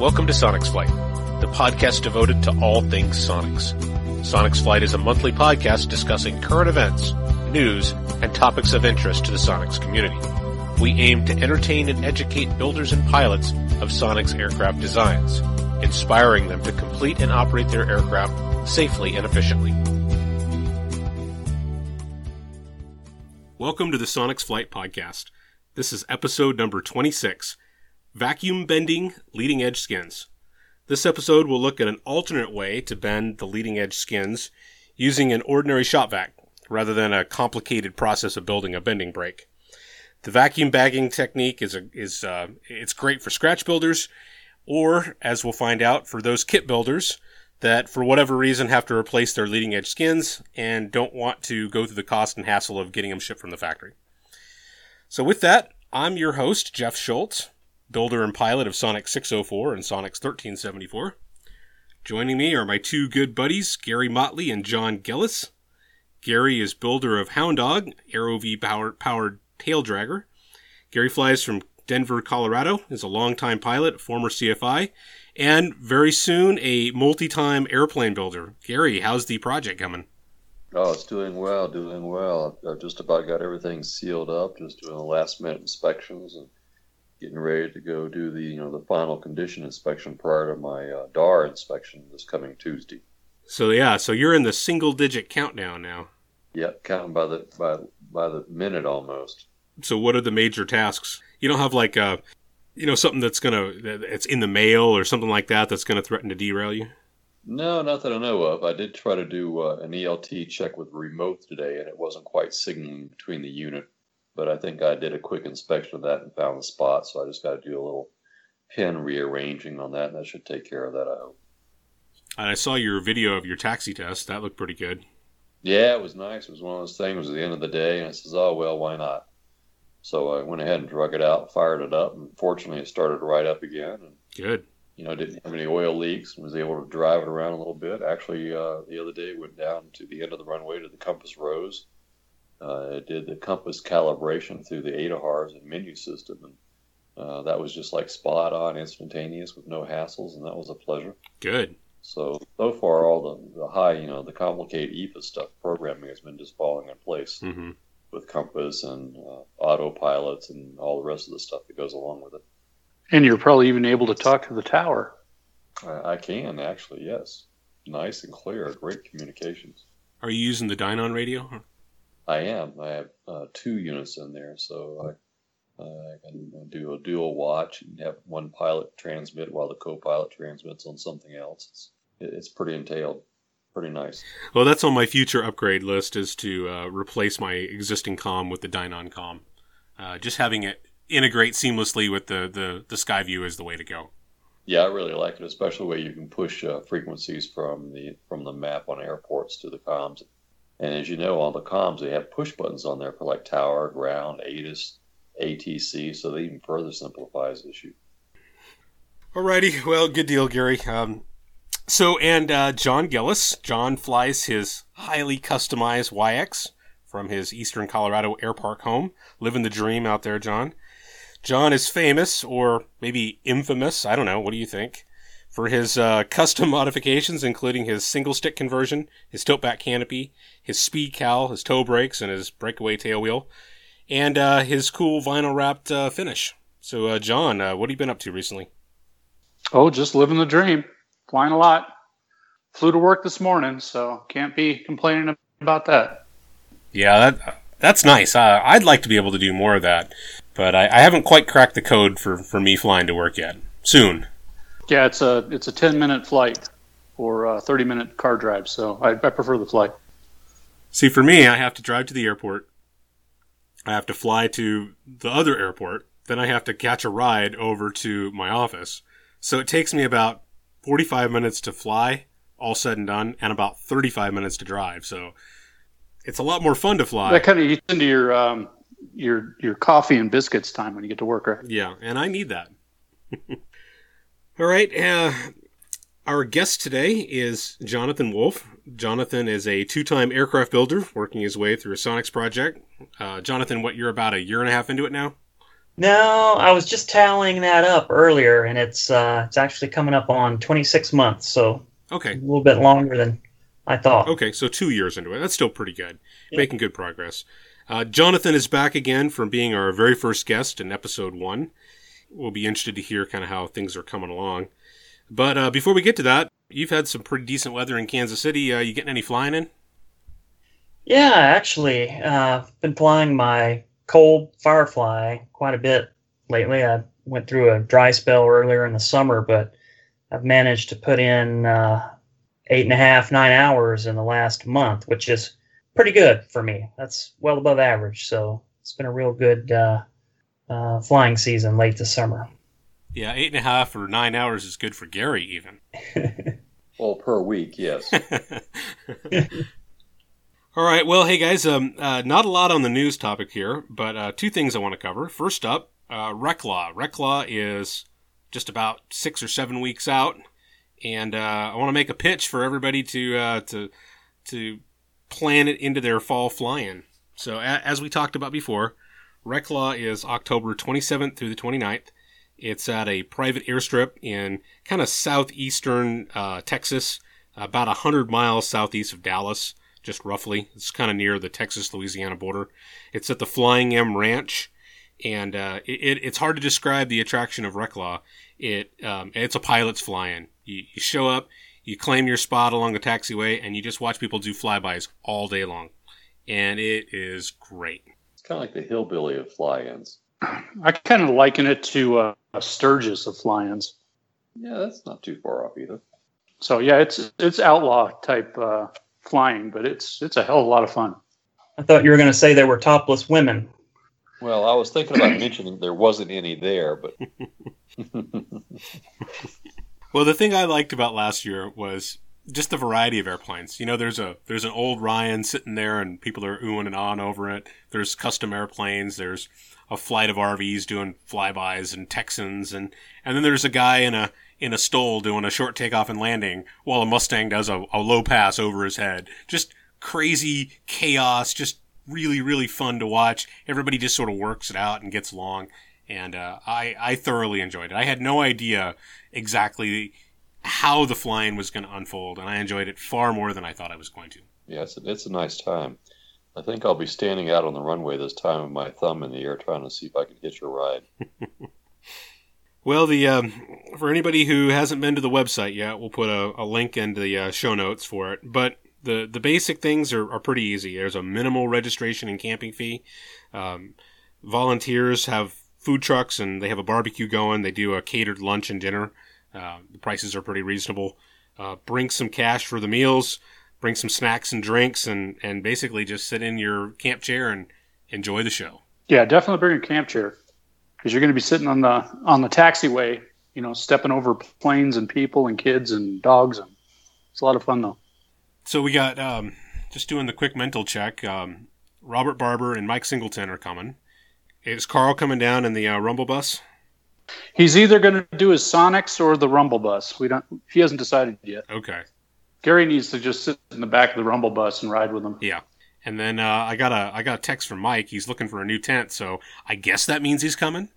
Welcome to Sonex Flight, the podcast devoted to all things Sonex. Sonex Flight is a monthly podcast discussing current events, news, and topics of interest to the Sonex community. We aim to entertain and educate builders and pilots of Sonex aircraft designs, inspiring them to complete and operate their aircraft safely and efficiently. Welcome to the Sonex Flight podcast. This is episode number 26 Vacuum Bending Leading Edge Skins. This episode will look at an alternate way to bend the leading edge skins using an ordinary shop vac rather than a complicated process of building a bending brake. The vacuum bagging technique is a, is uh, it's great for scratch builders, or as we'll find out, for those kit builders that for whatever reason have to replace their leading edge skins and don't want to go through the cost and hassle of getting them shipped from the factory. So with that, I'm your host Jeff Schultz builder and pilot of Sonex 604 and Sonex 1374. Joining me are my two good buddies, Gary Motley and John Gillis. Gary is builder of Hound Dog, AeroVee powered, powered tail dragger. Gary flies from Denver, Colorado, is a longtime pilot, former CFI, and very soon a multi-time airplane builder. Gary, how's the project coming? Oh, it's doing well, doing well. I've just about got everything sealed up, just doing the last minute inspections and getting ready to go do the you know the final condition inspection prior to my uh, DAR inspection this coming Tuesday. So yeah, so you're in the single digit countdown now. Yep, counting by the by by the minute almost. So what are the major tasks? You don't have like a uh, you know something that's gonna it's in the mail or something like that that's gonna threaten to derail you. No, not that I know of. I did try to do uh, an ELT check with remote today, and it wasn't quite signaling between the unit but I think I did a quick inspection of that and found the spot. So I just got to do a little pin rearranging on that, and that should take care of that. I hope. And I saw your video of your taxi test. That looked pretty good. Yeah, it was nice. It was one of those things. Was the end of the day, and I says, "Oh well, why not?" So I went ahead and drug it out, fired it up, and fortunately, it started right up again. And, good. You know, didn't have any oil leaks, and was able to drive it around a little bit. Actually, uh, the other day, went down to the end of the runway to the compass rose uh, it did the compass calibration through the ADAHRS and menu system, and uh, that was just like spot on, instantaneous, with no hassles, and that was a pleasure. Good. So so far, all the, the high, you know, the complicated EFA stuff, programming has been just falling in place mm-hmm. with Compass and uh, autopilots and all the rest of the stuff that goes along with it. And you're probably even able to talk to the tower. I, I can actually, yes. Nice and clear, great communications. Are you using the Dynon radio? I am. I have uh, two units in there, so I, uh, I can do a dual watch and have one pilot transmit while the co-pilot transmits on something else. It's it's pretty entailed, pretty nice. Well, that's on my future upgrade list is to uh, replace my existing com with the Dynon com. Uh, just having it integrate seamlessly with the, the the Skyview is the way to go. Yeah, I really like it, especially where you can push uh, frequencies from the from the map on airports to the comms and as you know, on the comms, they have push buttons on there for like tower, ground, ATIS, ATC, so that even further simplifies the issue. Alrighty, well, good deal, Gary. Um, so, and uh, John Gillis, John flies his highly customized Waiex from his Eastern Colorado Air Park home. Living the dream out there, John. John is famous, or maybe infamous, I don't know, what do you think? For his uh, custom modifications, including his single stick conversion, his tilt back canopy, his speed cowl, his toe brakes, and his breakaway tail wheel, and uh, his cool vinyl wrapped uh, finish. So, uh, John, uh, what have you been up to recently? Oh, just living the dream, flying a lot. Flew to work this morning, so can't be complaining about that. Yeah, that that's nice. Uh, I'd like to be able to do more of that, but I, I haven't quite cracked the code for, for me flying to work yet. Soon. Yeah, it's a it's a ten minute flight or a thirty minute car drive. So I, I prefer the flight. See, for me, I have to drive to the airport. I have to fly to the other airport. Then I have to catch a ride over to my office. So it takes me about 45 minutes to fly, all said and done, and about 35 minutes to drive. So it's a lot more fun to fly. That kind of eats into your um, your your coffee and biscuits time when you get to work, right? Yeah, and I need that. All right. Uh, our guest today is Jonathan Wolf. Jonathan is a two time aircraft builder working his way through a Sonex project. Uh, Jonathan, what, you're about a year and a half into it now? No, I was just tallying that up earlier, and it's uh, it's actually coming up on 26 months, so Okay. a little bit longer than I thought. Okay, so two years into it. That's still pretty good. Making good progress. Uh, Jonathan is back again from being our very first guest in episode one. We'll be interested to hear kind of how things are coming along. But uh, before we get to that, you've had some pretty decent weather in Kansas City. Uh, you getting any flying in? Yeah, actually, uh, been flying my Kolb Firefly quite a bit lately. I went through a dry spell earlier in the summer, but I've managed to put in uh, eight and a half, nine hours in the last month, which is pretty good for me. That's well above average. So it's been a real good uh, uh, flying season late this summer. Yeah, eight and a half or nine hours is good for Gary, even. Well, per week, yes. All right. Well, hey guys, um, uh, not a lot on the news topic here, but uh, two things I want to cover. First up, uh, Reclaw. Reclaw is just about six or seven weeks out, and uh, I want to make a pitch for everybody to uh, to to plan it into their fall fly-in. So, a- as we talked about before, Reclaw is October 27th through the 29th. It's at a private airstrip in kind of southeastern uh, Texas, about 100 miles southeast of Dallas just roughly. It's kind of near the Texas Louisiana border. It's at the Flying M Ranch, and uh, it, it's hard to describe the attraction of Reclaw. It um, it's a pilot's fly-in. You, you show up, you claim your spot along the taxiway, and you just watch people do flybys all day long, and it is great. It's kind of like the hillbilly of fly-ins. I kind of liken it to uh, a Sturgis of fly-ins. Yeah, that's not too far off either. So yeah, it's it's outlaw type uh, flying, but it's it's a hell of a lot of fun. I thought you were going to say there were topless women. Well, I was thinking about mentioning there wasn't any there, but Well, the thing I liked about last year was just the variety of airplanes. You know, there's a there's an old Ryan sitting there, and people are oohing and ahhing over it. There's custom airplanes. There's a flight of RVs doing flybys and Texans, and and then there's a guy in a in a stole doing a short takeoff and landing while a Mustang does a, a low pass over his head. Just crazy chaos. Just really really fun to watch. Everybody just sort of works it out and gets along, and uh, I I thoroughly enjoyed it. I had no idea exactly how the flying was going to unfold, and I enjoyed it far more than I thought I was going to. yeah, it's, it's a nice time. I think I'll be standing out on the runway this time with my thumb in the air trying to see if I can hitch a ride. Well, the um, for anybody who hasn't been to the website yet, we'll put a, a link in the uh, show notes for it. But the the basic things are, are pretty easy. There's a minimal registration and camping fee. Um, volunteers have food trucks and they have a barbecue going. They do a catered lunch and dinner. Uh, the prices are pretty reasonable. Uh, bring some cash for the meals. Bring some snacks and drinks, and and basically just sit in your camp chair and enjoy the show. Yeah, definitely bring a camp chair because you're going to be sitting on the on the taxiway, you know, stepping over planes and people and kids and dogs, and it's a lot of fun though. So we got um, just doing the quick mental check. Um, Robert Barber and Mike Singleton are coming. Is Carl coming down in the uh, Rumble bus? He's either going to do his Sonex or the Rumble Bus. We don't. He hasn't decided yet. Okay, Gary needs to just sit in the back of the Rumble Bus and ride with him. yeah. And then uh, I got a I got a text from Mike. He's looking for a new tent, so I guess that means he's coming.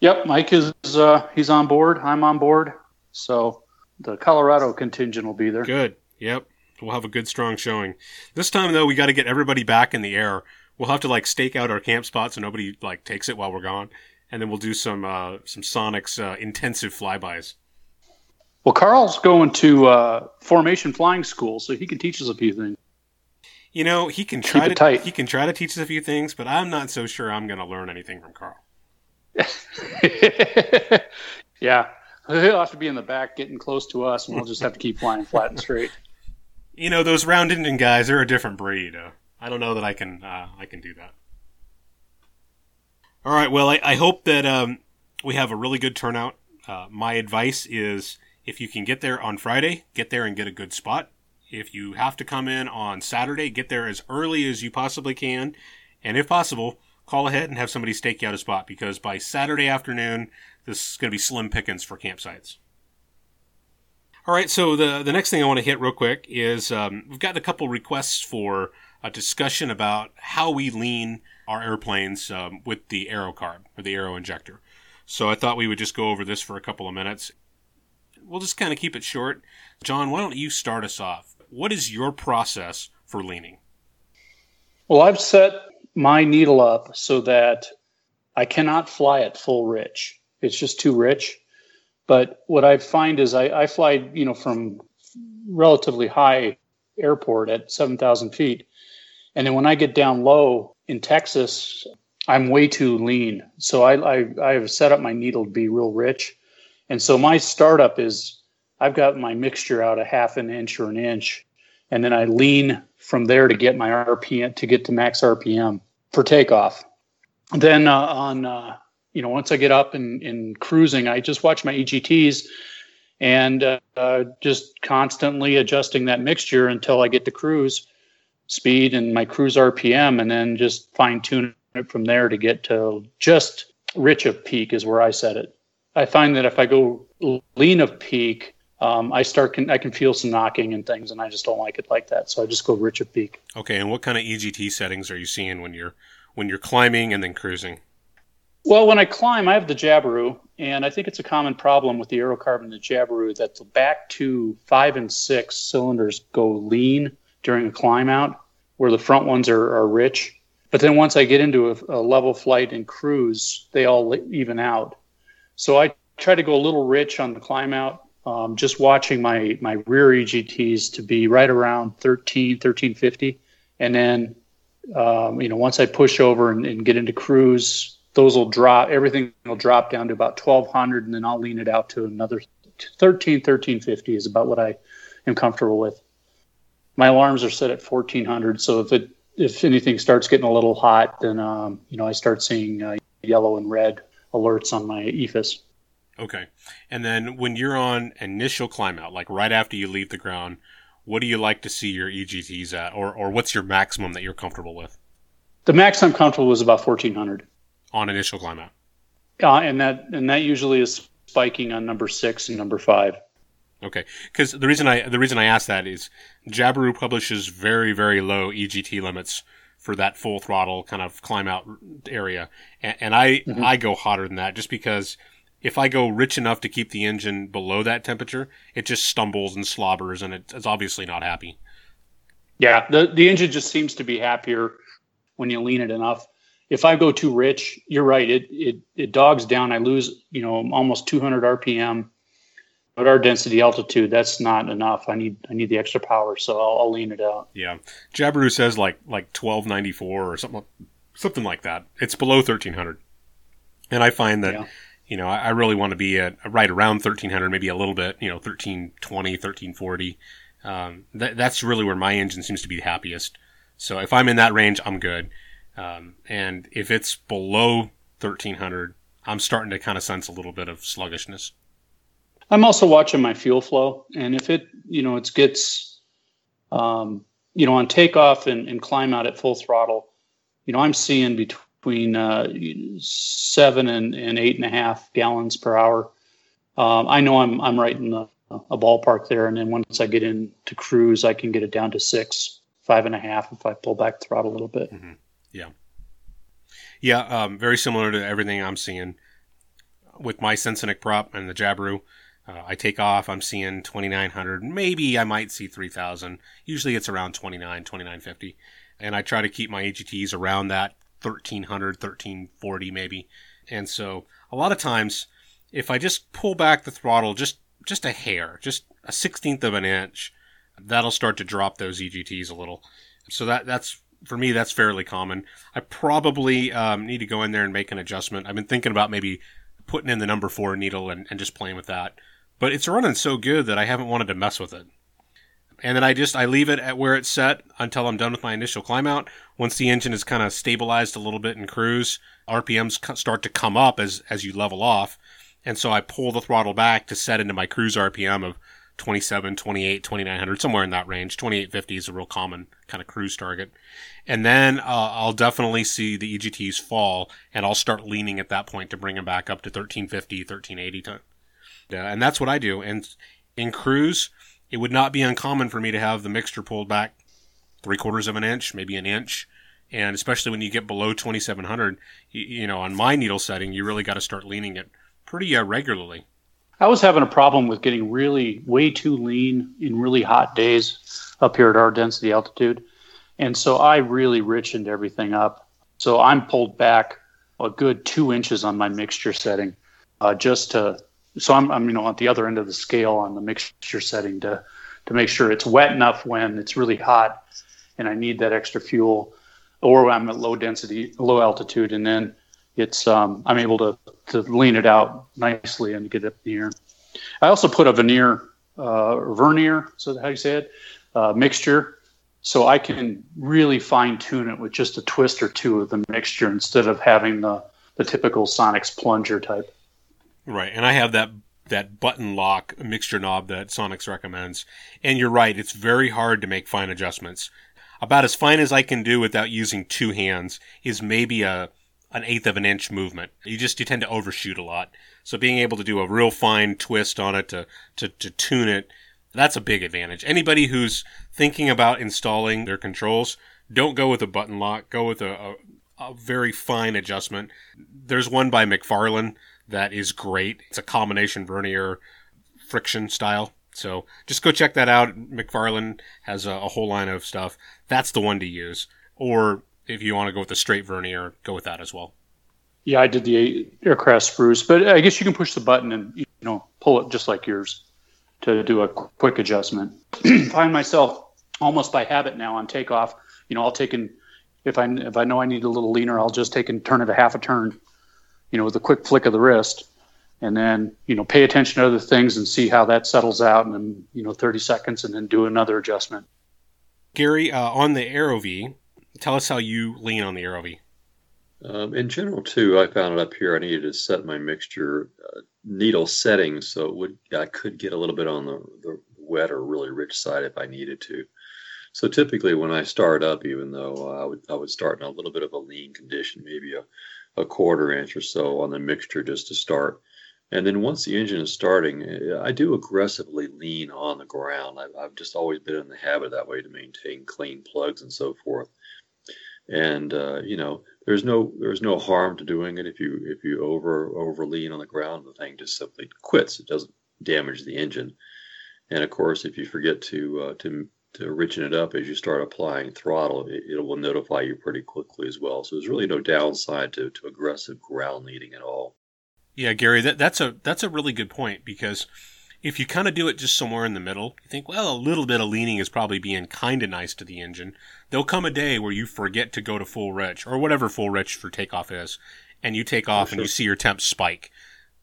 Yep, Mike is. Uh, he's on board. I'm on board. So the Colorado contingent will be there. Good. Yep. We'll have a good strong showing. This time though, we got to get everybody back in the air. We'll have to like stake out our camp spot so nobody like takes it while we're gone, and then we'll do some uh, some Sonex uh, intensive flybys. Well, Carl's going to uh, formation flying school, so he can teach us a few things. You know, he can try to tight. he can try to teach us a few things, but I'm not so sure I'm going to learn anything from Carl. yeah, he'll have to be in the back, getting close to us, and we'll just have to keep flying flat and straight. You know, those round engine guys, they're a different breed. Uh, I don't know that I can uh, I can do that. All right. Well, I, I hope that um, we have a really good turnout. Uh, my advice is if you can get there on Friday, get there and get a good spot. If you have to come in on Saturday, get there as early as you possibly can. And if possible, call ahead and have somebody stake you out a spot because by Saturday afternoon, this is going to be slim pickings for campsites. All right, so the the next thing I want to hit real quick is um, we've gotten a couple requests for a discussion about how we lean our airplanes um, with the aerocarb or the aero injector. So I thought we would just go over this for a couple of minutes. We'll just kind of keep it short. John, why don't you start us off? What is your process for leaning? Well, I've set my needle up so that I cannot fly at full rich. It's just too rich. But what I find is I, I fly, you know, from relatively high airport at 7,000 feet. And then when I get down low in Texas, I'm way too lean. So I, I, I've set up my needle to be real rich. And so my startup is I've got my mixture out a half an inch or an inch. And then I lean from there to get my RPM to get to max RPM for takeoff. Then uh, on, uh, you know, once I get up and in cruising, I just watch my EGTs and uh, just constantly adjusting that mixture until I get to cruise speed and my cruise RPM, and then just fine tune it from there to get to just rich of peak is where I set it. I find that if I go lean of peak, um, I start can I can feel some knocking and things, and I just don't like it like that. So I just go rich of peak. Okay, and what kind of EGT settings are you seeing when you're when you're climbing and then cruising? Well, when I climb, I have the Jabiru, and I think it's a common problem with the aerocarbon and the Jabiru that the back two, five and six cylinders go lean during a climb out, where the front ones are, are rich. But then once I get into a, a level flight and cruise, they all even out. So I try to go a little rich on the climb out, um, just watching my, my rear EGTs to be right around 13, 1350. And then, um, you know, once I push over and, and get into cruise, those will drop everything will drop down to about 1200 and then i'll lean it out to another 13 1350 is about what i am comfortable with my alarms are set at 1400 so if it if anything starts getting a little hot then um, you know i start seeing uh, yellow and red alerts on my EFIS. Okay. And then when you're on initial climb out, like right after you leave the ground, what do you like to see your EGTs at? Or, or what's your maximum that you're comfortable with? The max I'm comfortable with is about 1400 on initial climb out. Uh, and that and that usually is spiking on number six and number five. Okay, because the reason I the reason I ask that is Jabiru publishes very very low EGT limits for that full throttle kind of climb out area, and, and I mm-hmm. I go hotter than that just because if I go rich enough to keep the engine below that temperature, it just stumbles and slobbers, and it, it's obviously not happy. Yeah, the the engine just seems to be happier when you lean it enough if I go too rich, you're right. It it it dogs down. I lose you know almost 200 RPM. At our density altitude, that's not enough. I need I need the extra power, so I'll, I'll lean it out. Yeah, Jabiru says like like 1294 or something something like that. It's below 1300, and I find that. Yeah. You know, I, I really want to be at right around 1300, maybe a little bit, you know, 1320, 1340. Um, that, that's really where my engine seems to be happiest. So if I'm in that range, I'm good. Um, and if it's below 1300, I'm starting to kind of sense a little bit of sluggishness. I'm also watching my fuel flow, and if it, you know, it gets, um, you know, on takeoff and, and climb out at full throttle, you know, I'm seeing between uh, seven and, and eight and a half gallons per hour. Um, I know I'm I'm right in the, a ballpark there, and then once I get into cruise, I can get it down to six, five and a half if I pull back throttle a little bit. Mm-hmm. Yeah. Yeah, um, very similar to everything I'm seeing with my Sensenich prop and the Jabiru. Uh, I take off, I'm seeing 2900, maybe I might see 3000. Usually it's around 29, 2950. And I try to keep my EGTs around that 1300, 1340 maybe. And so a lot of times, if I just pull back the throttle just just a hair, just a sixteenth of an inch, that'll start to drop those EGTs a little. So that that's for me, that's fairly common. I probably um, need to go in there and make an adjustment. I've been thinking about maybe putting in the number four needle and, and just playing with that. But it's running so good that I haven't wanted to mess with it. And then I just I leave it at where it's set until I'm done with my initial climb out. Once the engine is kind of stabilized a little bit in cruise, RPMs start to come up as as you level off, and so I pull the throttle back to set into my cruise RPM of 27, 28, 2900, somewhere in that range. 2850 is a real common kind of cruise target. And then uh, I'll definitely see the EGTs fall, and I'll start leaning at that point to bring them back up to 1350, 1380. To, and that's what I do. And in cruise, it would not be uncommon for me to have the mixture pulled back three quarters of an inch, maybe an inch. And especially when you get below 2700, you, you know, on my needle setting, you really got to start leaning it pretty uh, regularly. I was having a problem with getting really way too lean in really hot days up here at our density altitude. And so I really richened everything up. So I'm pulled back a good two inches on my mixture setting uh, just to, so I'm, I'm, you know, at the other end of the scale on the mixture setting to, to make sure it's wet enough when it's really hot and I need that extra fuel or I'm at low density, low altitude. And then it's, um, I'm able to, to lean it out nicely and get it near. I also put a veneer, uh, vernier, so how you say it, uh, mixture so I can really fine tune it with just a twist or two of the mixture instead of having the, the typical Sonex plunger type. Right, and I have that that button lock mixture knob that Sonex recommends. And you're right, it's very hard to make fine adjustments. About as fine as I can do without using two hands is maybe a an eighth of an inch movement. You just you tend to overshoot a lot. So being able to do a real fine twist on it to to, to tune it that's a big advantage. Anybody who's thinking about installing their controls, don't go with a button lock. Go with a, a, a very fine adjustment. There's one by McFarlane that is great. It's a combination vernier friction style. So just go check that out. McFarlane has a, a whole line of stuff. That's the one to use. Or if you want to go with the straight vernier, go with that as well. Yeah, I did the aircraft spruce, but I guess you can push the button and you know pull it just like yours to do a quick adjustment. Find myself almost by habit now on takeoff. You know, I'll take and if I if I know I need a little leaner, I'll just take and turn it a half a turn. You know, with a quick flick of the wrist, and then you know pay attention to other things and see how that settles out, and then you know 30 seconds, and then do another adjustment. Gary, uh, on the AeroVee, tell us how you lean on the AeroVee. Um, in general, too, I found it up here. I needed to set my mixture uh, needle settings so it would I could get a little bit on the, the wet or really rich side if I needed to. So typically, when I start up, even though I would I would start in a little bit of a lean condition, maybe a, a quarter inch or so on the mixture just to start. And then once the engine is starting, uh, I do aggressively lean on the ground. I've, I've just always been in the habit that way to maintain clean plugs and so forth. And uh, you know, there's no there's no harm to doing it if you if you over over lean on the ground the thing just simply quits. It doesn't damage the engine. And of course if you forget to uh, to to richen it up as you start applying throttle it, it, will notify you pretty quickly as well. So there's really no downside to, to aggressive ground leaning at all. Yeah gary that, that's a that's a really good point because if you kind of do it just somewhere in the middle, you think, well, a little bit of leaning is probably being kind of nice to the engine. There'll come a day where you forget to go to full rich or whatever full rich for takeoff is, and you take off sure. and you see your temp spike.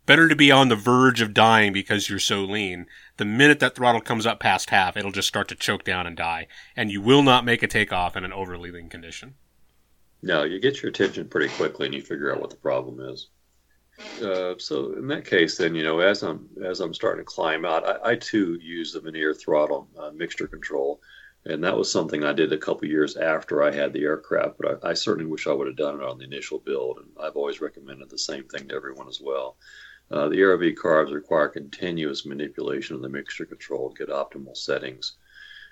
Better to be on the verge of dying because you're so lean. The minute that throttle comes up past half, it'll just start to choke down and die, and you will not make a takeoff in an overly lean condition. No, you get your attention pretty quickly and you figure out what the problem is. Uh, so in that case, then you know, as I'm as I'm starting to climb out, I, I too use the Vernier throttle uh, mixture control, and that was something I did a couple years after I had the aircraft. But I, I, certainly wish I would have done it on the initial build, and I've always recommended the same thing to everyone as well. Uh, the AeroVee carbs require continuous manipulation of the mixture control to get optimal settings.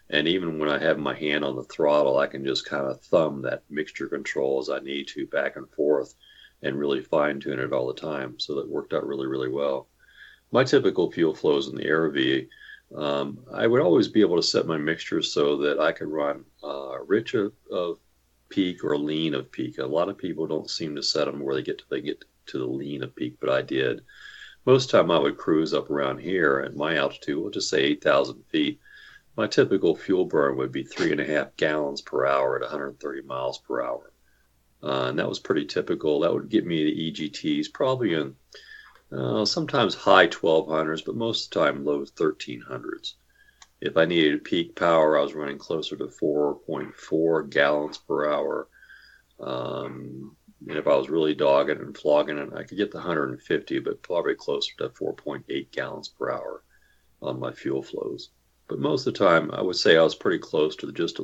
And even when I have my hand on the throttle, I can just kind of thumb that mixture control as I need to back and forth and really fine tune it all the time. So that worked out really, really well. My typical fuel flows in the AeroVee. Um, I would always be able to set my mixture so that I could run uh, rich of, of, peak or lean of peak. A lot of people don't seem to set them where they get to they get to the lean of peak, but I did. Most time I would cruise up around here at my altitude, we'll just say 8,000 feet. My typical fuel burn would be three and a half gallons per hour at 130 miles per hour. Uh, and that was pretty typical. That would get me the EGTs probably in uh, sometimes high 1200s, but most of the time low 1300s. If I needed peak power, I was running closer to 4.4 gallons per hour. Um, and if I was really dogging and flogging it, I could get the 150, but probably closer to 4.8 gallons per hour on my fuel flows. But most of the time, I would say I was pretty close to the, just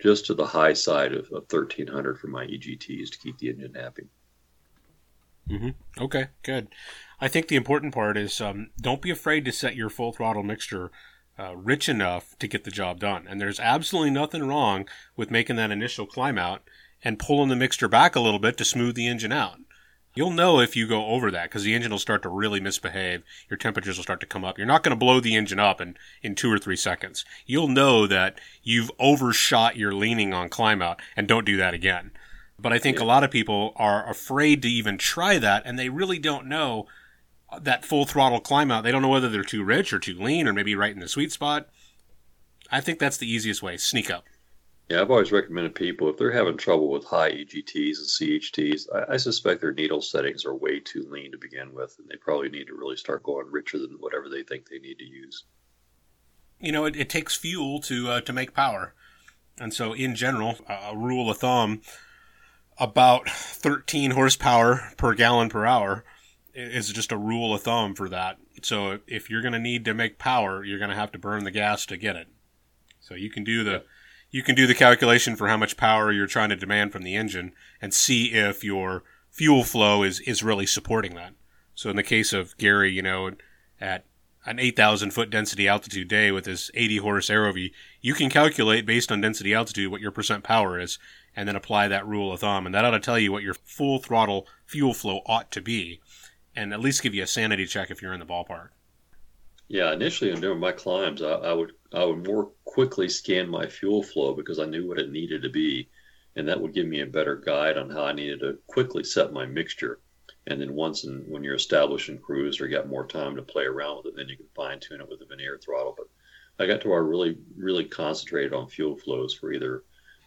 just to the high side of, of 1300 for my EGTs to keep the engine happy. Mm-hmm. Okay, good. I think the important part is um, don't be afraid to set your full throttle mixture uh, rich enough to get the job done. And there's absolutely nothing wrong with making that initial climb out and pulling the mixture back a little bit to smooth the engine out. You'll know if you go over that because the engine will start to really misbehave. Your temperatures will start to come up. You're not going to blow the engine up in, in two or three seconds. You'll know that you've overshot your leaning on climb out and don't do that again. But I think yeah. a lot of people are afraid to even try that and they really don't know that full throttle climb out. They don't know whether they're too rich or too lean or maybe right in the sweet spot. I think that's the easiest way. Sneak up. Yeah, I've always recommended people if they're having trouble with high EGTs and CHTs, I, I, suspect their needle settings are way too lean to begin with, and they probably need to really start going richer than whatever they think they need to use. You know, it, it takes fuel to uh, to make power, and so in general, a rule of thumb, about 13 horsepower per gallon per hour is just a rule of thumb for that. So if you're going to need to make power, you're going to have to burn the gas to get it. So you can do the you can do the calculation for how much power you're trying to demand from the engine and see if your fuel flow is is really supporting that. So in the case of Gary, you know, at an 8,000 foot density altitude day with his 80 horse Aerovee, you can calculate based on density altitude what your percent power is and then apply that rule of thumb. And that ought to tell you what your full throttle fuel flow ought to be and at least give you a sanity check if you're in the ballpark. Yeah, initially in doing my climbs, I, I, would I would more quickly scan my fuel flow because I knew what it needed to be, and that would give me a better guide on how I needed to quickly set my mixture. And then once in, when you're established in cruise or got more time to play around with it, then you can fine tune it with the vernier throttle. But I got to where I really really concentrated on fuel flows for either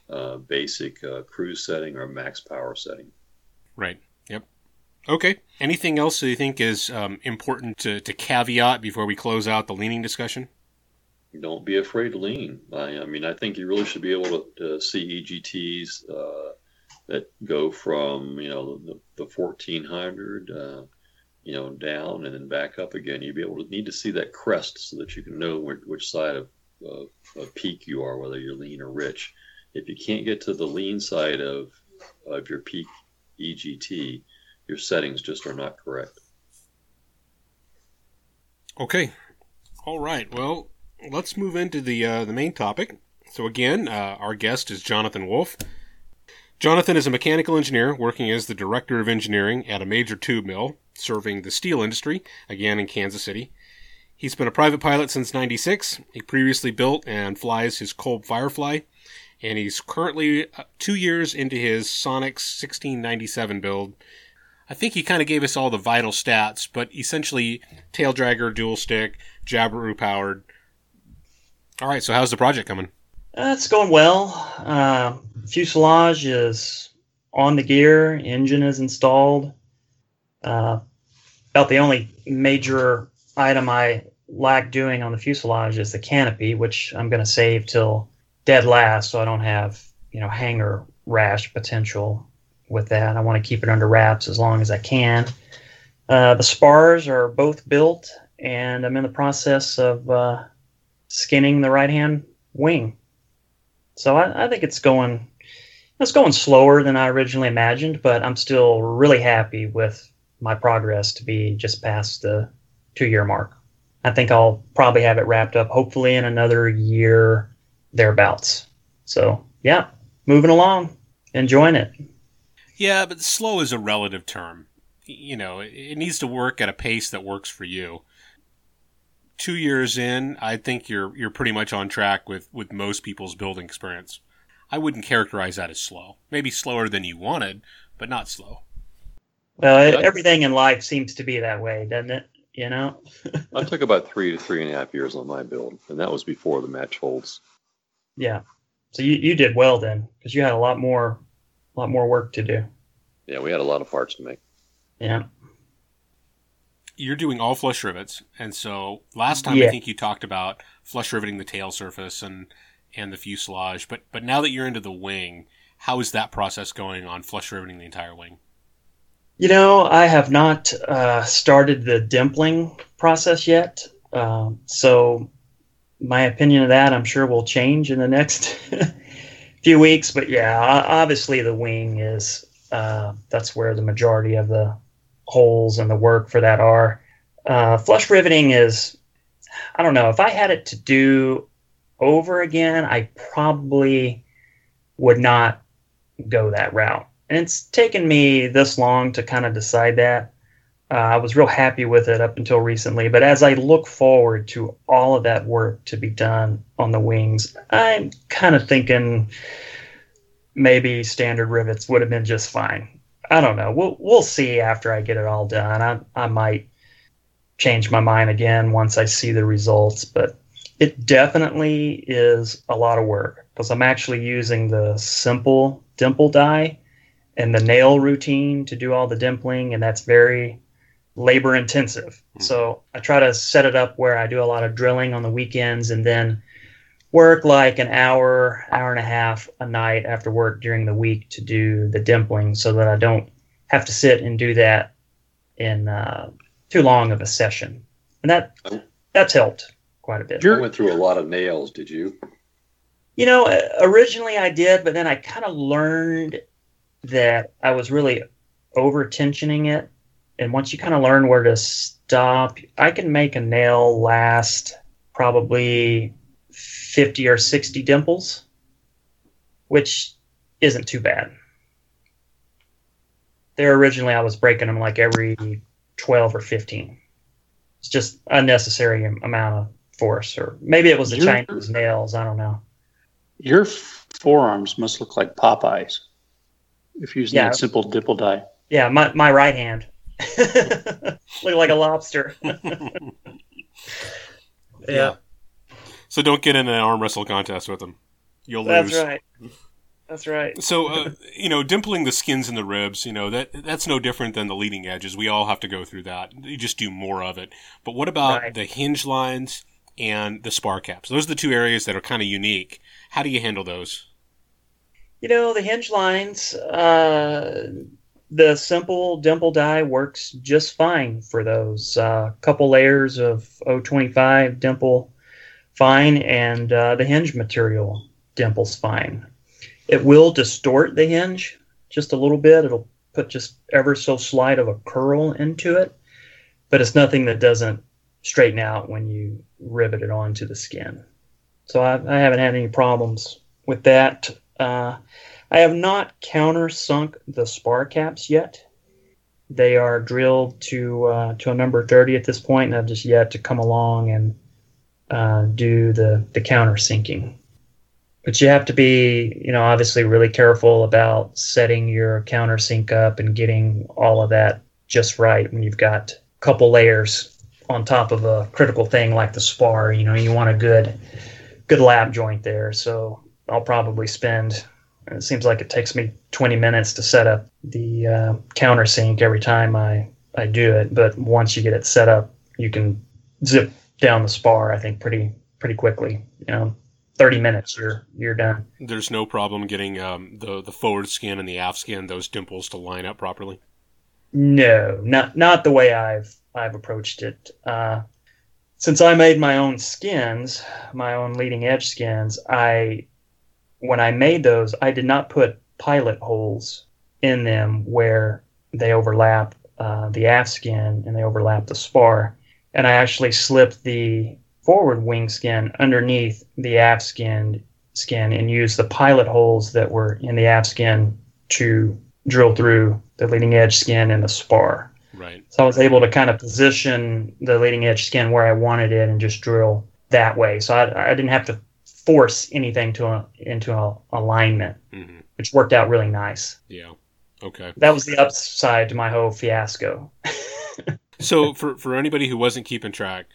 uh, basic uh, cruise setting or max power setting. Right. Yep. Okay. Anything else that you think is um, important to, to caveat before we close out the leaning discussion? Don't be afraid to lean. I, I mean, I think you really should be able to, to see EGTs uh, that go from you know the, the 1400, uh, you know, down and then back up again. You'd be able to need to see that crest so that you can know which, which side of, of, of peak you are, whether you're lean or rich. If you can't get to the lean side of of your peak EGT, your settings just are not correct. Okay. All right. Well, let's move into the uh, the main topic. So again, uh, our guest is Jonathan Wolf. Jonathan is a mechanical engineer working as the director of engineering at a major tube mill serving the steel industry, again in Kansas City. He's been a private pilot since 96. He previously built and flies his Kolb Firefly, and he's currently uh, two years into his Sonex 1697 build I think he kind of gave us all the vital stats, but essentially tail dragger, dual stick, Jabiru powered. All right, so how's the project coming? Uh, it's going well. Uh, fuselage is on the gear, engine is installed. Uh, about the only major item I lack doing on the fuselage is the canopy, which I'm going to save till dead last, so I don't have you know hanger rash potential with that. I want to keep it under wraps as long as I can. Uh, the spars are both built, and I'm in the process of uh, skinning the right hand wing. So I, I, think it's going it's going slower than I originally imagined, but I'm still really happy with my progress to be just past the two year mark. I think I'll probably have it wrapped up hopefully in another year thereabouts. So yeah, moving along, enjoying it. Yeah, but slow is a relative term. You know, it needs to work at a pace that works for you. Two years in, I think you're you're pretty much on track with, with most people's building experience. I wouldn't characterize that as slow. Maybe slower than you wanted, but not slow. Well, it, everything in life seems to be that way, doesn't it? You know. I took about three to three and a half years on my build, and that was before the match holds. Yeah. So you, you did well then, because you had a lot more a lot more work to do. Yeah, we had a lot of parts to make. Yeah. You're doing all flush rivets, and so last time yeah. I think you talked about flush riveting the tail surface and and the fuselage, but but now that you're into the wing, how is that process going on flush riveting the entire wing? You know, I have not uh, started the dimpling process yet, um, so my opinion of that I'm sure will change in the next few weeks. But yeah, obviously the wing is uh, that's where the majority of the holes and the work for that are. Uh, flush riveting is I don't know if I had it to do over again, I probably would not go that route. And it's taken me this long to kind of decide that. Uh, I was real happy with it up until recently, but as I look forward to all of that work to be done on the wings, I'm kind of thinking maybe standard rivets would have been just fine. I don't know. We'll we'll see after I get it all done. I I might change my mind again once I see the results, but it definitely is a lot of work because I'm actually using the simple dimple die and the nail routine to do all the dimpling, and that's very labor intensive. Mm-hmm. So I try to set it up where I do a lot of drilling on the weekends and then work like an hour, hour and a half a night after work during the week to do the dimpling so that I don't have to sit and do that in uh, too long of a session. And that that's helped quite a bit. You went through a lot of nails, did you? You know, uh, originally I did, but then I kind of learned that I was really over tensioning it. And once you kind of learn where to stop, I can make a nail last probably 50 or 60 dimples, which isn't too bad. There originally I was breaking them like every 12 or 15. It's just unnecessary amount of force, or maybe it was the your, Chinese nails. I don't know. Your forearms must look like Popeyes if you're using yeah. that simple dimple die. Yeah, my, my right hand look like a lobster. yeah. yeah. So don't get in an arm wrestle contest with them. You'll That's lose. That's right. That's right. So, uh, you know, dimpling the skins and the ribs, you know, that that's no different than the leading edges. We all have to go through that. You just do more of it. But what about right. the hinge lines and the spar caps. Those are the two areas that are kind of unique. How do you handle those? You know, the hinge lines, uh, the simple dimple die works just fine for those. A uh, couple layers of 025 dimple, fine, and uh, the hinge material dimples fine. It will distort the hinge just a little bit. It'll put just ever so slight of a curl into it, but it's nothing that doesn't straighten out when you rivet it onto the skin. So I, I haven't had any problems with that. Uh, I have not countersunk the spar caps yet. They are drilled to uh, to a number 30 at this point, and I've just yet to come along and uh, do the, the countersinking. But you have to be, you know, obviously really careful about setting your countersink up and getting all of that just right when you've got a couple layers on top of a critical thing like the spar. You know, you want a good good lap joint there. So I'll probably spend. It seems like it takes me 20 minutes to set up the uh, countersink every time I I do it. But once you get it set up, you can zip down the spar. I think pretty pretty quickly. You know, 30 minutes you're you're done. There's no problem getting um, the the forward skin and the aft skin, those dimples to line up properly. No, not not the way I've I've approached it. Uh, since I made my own skins, my own leading edge skins, I when I made those, I did not put pilot holes in them where they overlap uh, the aft skin and they overlap the spar. And I actually slipped the forward wing skin underneath the aft skin skin and used the pilot holes that were in the aft skin to drill through the leading edge skin and the spar. Right. So I was able to kind of position the leading edge skin where I wanted it and just drill that way. So I, I didn't have to force anything to a, into a alignment, mm-hmm. which worked out really nice. Yeah. Okay. That was the upside to my whole fiasco. so for for anybody who wasn't keeping track,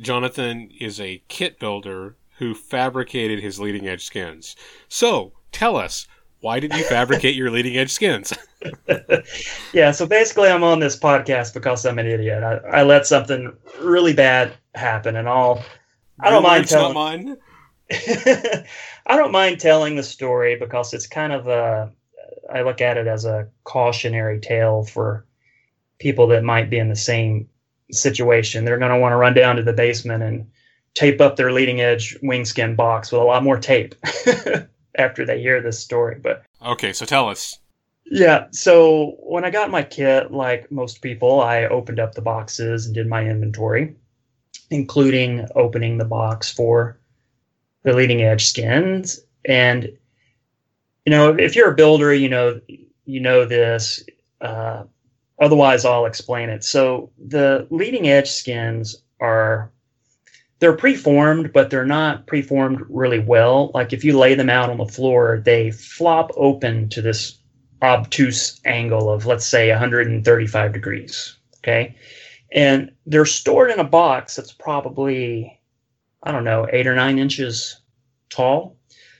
Jonathan is a kit builder who fabricated his leading edge skins. So tell us, why did you fabricate your leading edge skins? yeah, so basically, I'm on this podcast because I'm an idiot. I, I let something really bad happen, and all. I don't mind telling. I don't mind telling the story because it's kind of a. I look at it as a cautionary tale for people that might be in the same situation. They're going to want to run down to the basement and tape up their leading edge wingskin box with a lot more tape after they hear this story. But okay, so tell us. Yeah, so when I got my kit, like most people, I opened up the boxes and did my inventory. including opening the box for the leading edge skins. And you know, if you're a builder, you know you know this. Uh, otherwise, I'll explain it. So the leading edge skins are they're preformed, but they're not preformed really well. Like if you lay them out on the floor, they flop open to this obtuse angle of let's say 135 degrees. Okay. And they're stored in a box that's probably, I don't know, eight or nine inches tall.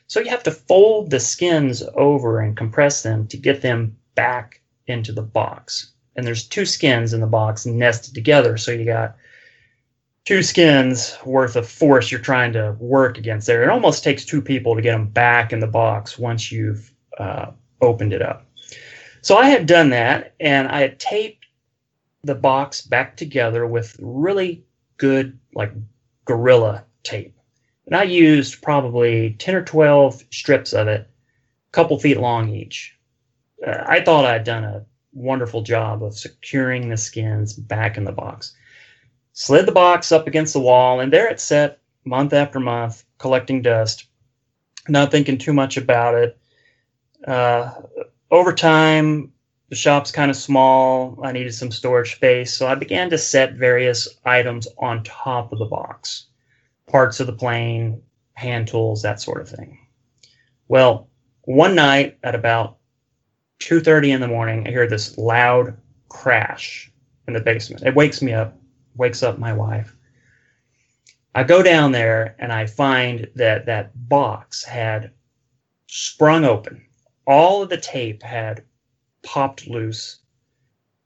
So you have to fold the skins over and compress them to get them back into the box. And there's two skins in the box nested together. So you got two skins worth of force you're trying to work against there. It almost takes two people to get them back in the box once you've uh, opened it up. So I had done that and I had taped the box back together with really good, like Gorilla tape. And I used probably 10 or 12 strips of it, a couple feet long each. Uh, I thought I'd done a wonderful job of securing the skins back in the box. Slid the box up against the wall, and there it sat month after month, collecting dust, not thinking too much about it. Uh, over time, the shop's kind of small. I needed some storage space, so I began to set various items on top of the box parts of the plane, hand tools, that sort of thing. Well, one night at about 2:30 in the morning, I hear this loud crash in the basement. It wakes me up, wakes up my wife. I go down there and I find that that box had sprung open. All of the tape had popped loose.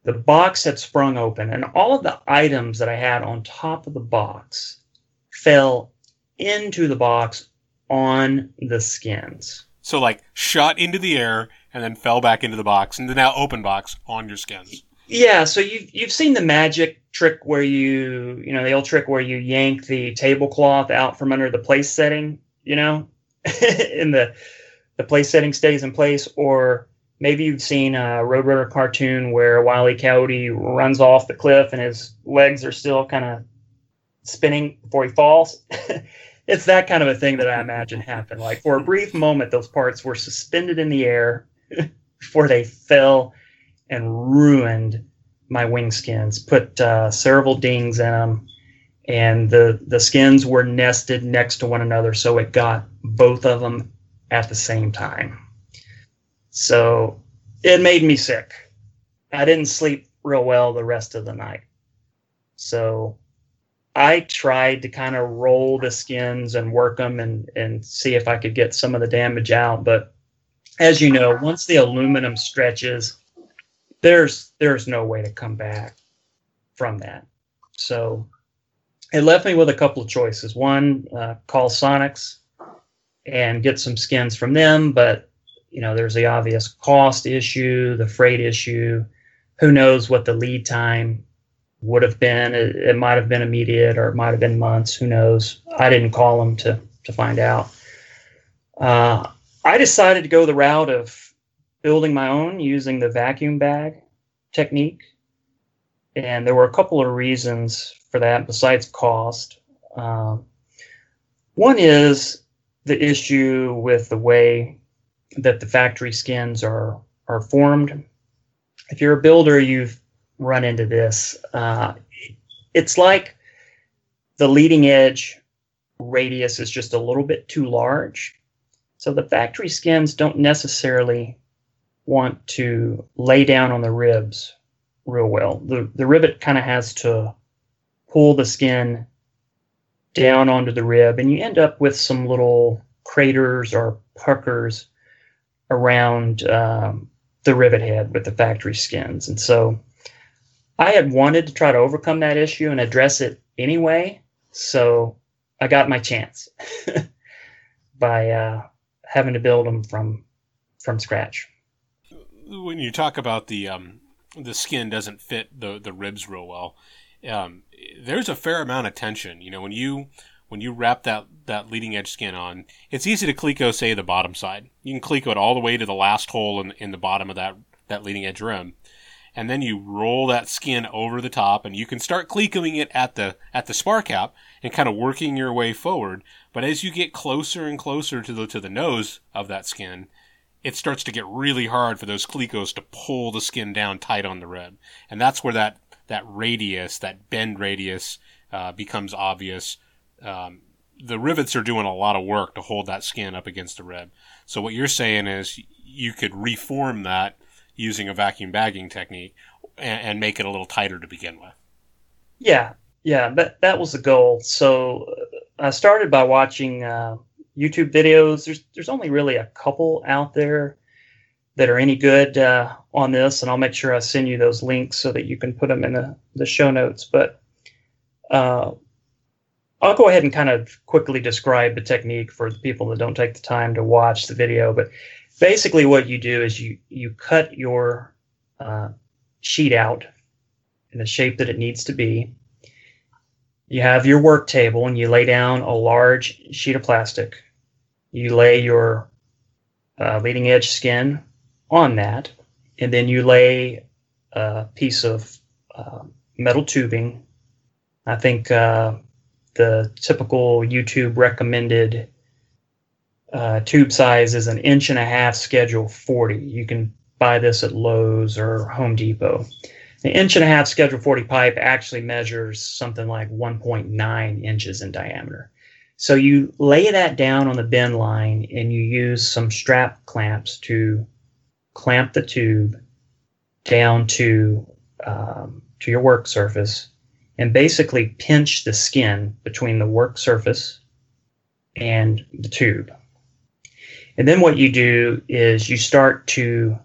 The box had sprung open, and all of the items that I had on top of the box fell into the box on the skins. So like shot into the air and then fell back into the box and the now open box on your skins. Yeah, so you've you've seen the magic trick where you you know the old trick where you yank the tablecloth out from under the place setting, you know, and the the place setting stays in place, or maybe you've seen a Roadrunner cartoon where Wiley Coyote runs off the cliff and his legs are still kind of spinning before he falls. it's that kind of a thing that I imagine happened. Like for a brief moment, those parts were suspended in the air before they fell and ruined my wing skins. Put uh, several dings in them, and the the skins were nested next to one another, so it got both of them at the same time. So it made me sick. I didn't sleep real well the rest of the night. So I tried to kind of roll the skins and work them and, and see if I could get some of the damage out. But as you know, once the aluminum stretches, there's there's no way to come back from that. So it left me with a couple of choices. One, uh, call Sonex and get some skins from them, but you know there's the obvious cost issue, the freight issue. Who knows what the lead time would have been. It, it might have been immediate or it might have been months. Who knows? I didn't call them to, to find out. Uh, I decided to go the route of building my own using the vacuum bag technique. And there were a couple of reasons for that besides cost. Uh, one is the issue with the way that the factory skins are, are formed. If you're a builder, you've run into this. Uh, it's like the leading edge radius is just a little bit too large. So the factory skins don't necessarily want to lay down on the ribs real well. The, the rivet kind of has to pull the skin down onto the rib, and you end up with some little craters or puckers around um, the rivet head with the factory skins. And so I had wanted to try to overcome that issue and address it anyway. So I got my chance by uh, having to build them from from scratch. When you talk about the um, the skin doesn't fit the the ribs real well, um, there's a fair amount of tension. You know, when you when you wrap that that leading edge skin on, it's easy to cleco say the bottom side. You can cleco it all the way to the last hole in in the bottom of that that leading edge rim and then you roll that skin over the top and you can start cleaking it at the at the spar cap and kind of working your way forward. But as you get closer and closer to the to the nose of that skin it starts to get really hard for those clecos to pull the skin down tight on the rib. And that's where that that radius that bend radius uh, becomes obvious. Um, the rivets are doing a lot of work to hold that skin up against the rib. So what you're saying is you could reform that using a vacuum bagging technique and, and make it a little tighter to begin with. Yeah, yeah, that that was the goal. So uh, I started by watching uh, YouTube videos. There's there's only really a couple out there that are any good uh, on this, and I'll make sure I send you those links so that you can put them in the, the show notes. But uh, I'll go ahead and kind of quickly describe the technique for the people that don't take the time to watch the video. But basically, what you do is you you cut your uh, sheet out in the shape that it needs to be. You have your work table, and you lay down a large sheet of plastic. You lay your uh, leading edge skin on that, and then you lay a piece of uh, metal tubing. I think uh, the typical YouTube recommended uh, tube size is an inch and a half schedule 40. You can buy this at Lowe's or Home Depot. The inch and a half schedule 40 pipe actually measures something like 1.9 inches in diameter. So you lay that down on the bend line and you use some strap clamps to clamp the tube down to um, to your work surface and basically pinch the skin between the work surface and the tube. And then what you do is you start to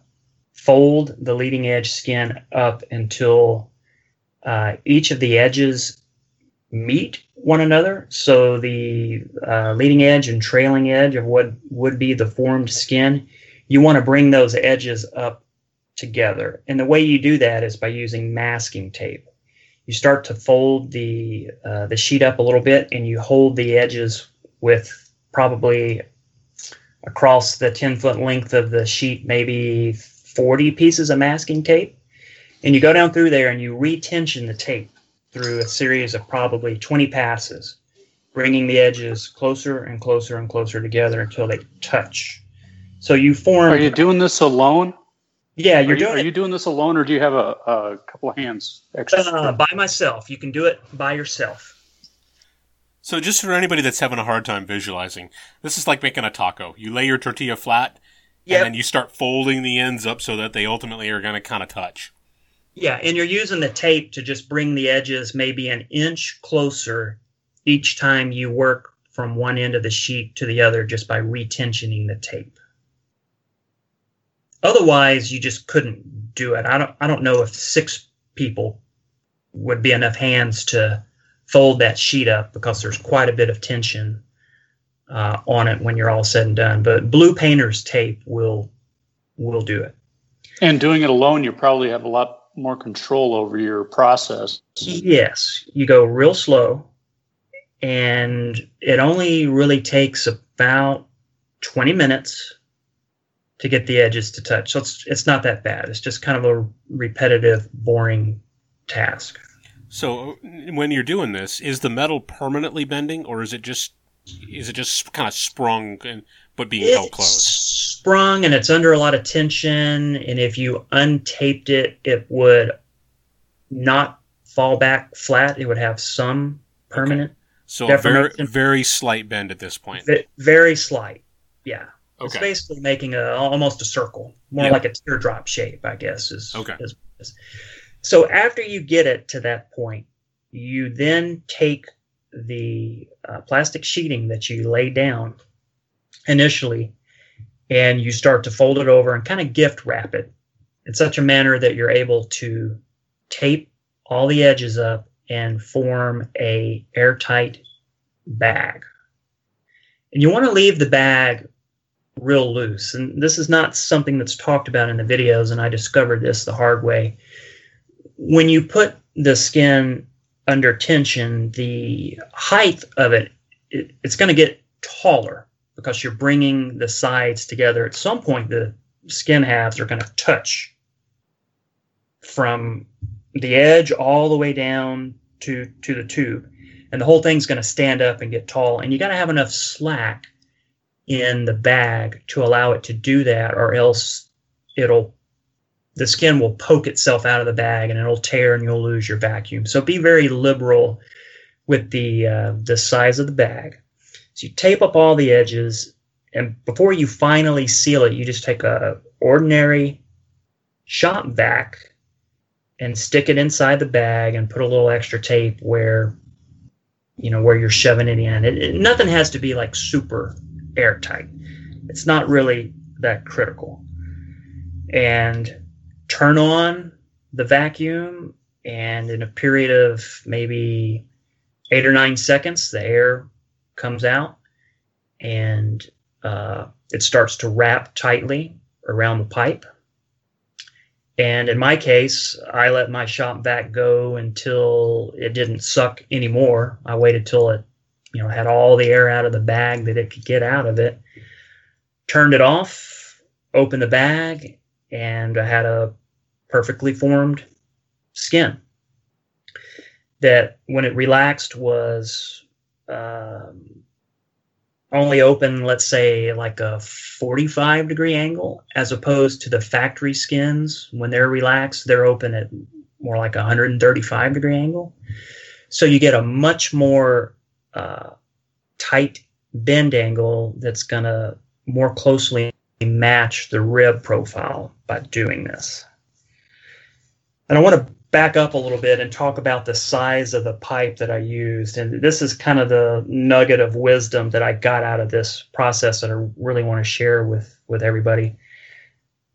fold the leading edge skin up until uh, each of the edges meet one another. So the uh, leading edge and trailing edge of what would be the formed skin, you want to bring those edges up together. And the way you do that is by using masking tape you start to fold the uh, the sheet up a little bit and you hold the edges with probably across the 10 foot length of the sheet maybe 40 pieces of masking tape and you go down through there and you retension the tape through a series of probably 20 passes bringing the edges closer and closer and closer together until they touch so you form are you doing this alone yeah, you're are you, doing. Are you doing this alone, or do you have a, a couple of hands extra? Uh, by myself. You can do it by yourself. So, just for anybody that's having a hard time visualizing, this is like making a taco. You lay your tortilla flat, yep. and then you start folding the ends up so that they ultimately are going to kind of touch. Yeah, and you're using the tape to just bring the edges maybe an inch closer each time you work from one end of the sheet to the other just by retensioning the tape. Otherwise, you just couldn't do it. I don't I don't know if six people would be enough hands to fold that sheet up because there's quite a bit of tension uh, on it when you're all said and done. But blue painter's tape will will do it. And doing it alone, you probably have a lot more control over your process. Yes, you go real slow, and it only really takes about 20 minutes to get the edges to touch. So it's it's not that bad. It's just kind of a repetitive, boring task. So when you're doing this, is the metal permanently bending, or is it just is it just kind of sprung and but being it's held closed? Sprung and it's under a lot of tension, and if you untaped it, it would not fall back flat. It would have some permanent. Okay. So a very very slight bend at this point. Very slight, yeah. Okay. It's basically making a almost a circle, more yeah. like a teardrop shape, I guess. Is okay. Is, is. So after you get it to that point, you then take the uh, plastic sheeting that you lay down initially, and you start to fold it over and kind of gift wrap it in such a manner that you're able to tape all the edges up and form a airtight bag. And you want to leave the bag real loose. And this is not something that's talked about in the videos, and I discovered this the hard way. When you put the skin under tension, the height of it, it it's going to get taller because you're bringing the sides together. At some point, the skin halves are going to touch from the edge all the way down to to the tube, and the whole thing's going to stand up and get tall. And you got to have enough slack in the bag to allow it to do that, or else it'll the skin will poke itself out of the bag and it'll tear and you'll lose your vacuum. So be very liberal with the uh, the size of the bag. So you tape up all the edges, and before you finally seal it, you just take a ordinary shop vac and stick it inside the bag and put a little extra tape where you know where you're shoving it in. It, it, nothing has to be like super airtight. It's not really that critical. And turn on the vacuum, and in a period of maybe eight or nine seconds, the air comes out and uh, it starts to wrap tightly around the pipe. And in my case, I let my shop vac go until it didn't suck anymore. I waited till it, you know, had all the air out of the bag that it could get out of it. Turned it off, opened the bag, and I had a perfectly formed skin that when it relaxed was um, only open, let's say, like a 45 degree angle, as opposed to the factory skins. When they're relaxed, they're open at more like a 135 degree angle. So you get a much more uh, tight bend angle that's going to more closely match the rib profile by doing this. And I want to back up a little bit and talk about the size of the pipe that I used. And this is kind of the nugget of wisdom that I got out of this process that I really want to share with, with everybody.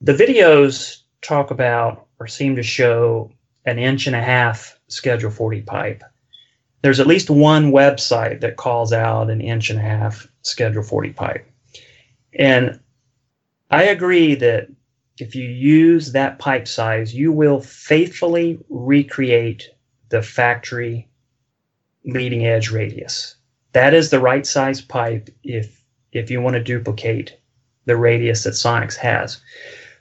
The videos talk about or seem to show an inch and a half Schedule 40 pipe. There's at least one website that calls out an inch and a half Schedule 40 pipe. And I agree that if you use that pipe size, you will faithfully recreate the factory leading edge radius. That is the right size pipe if if you want to duplicate the radius that Sonex has.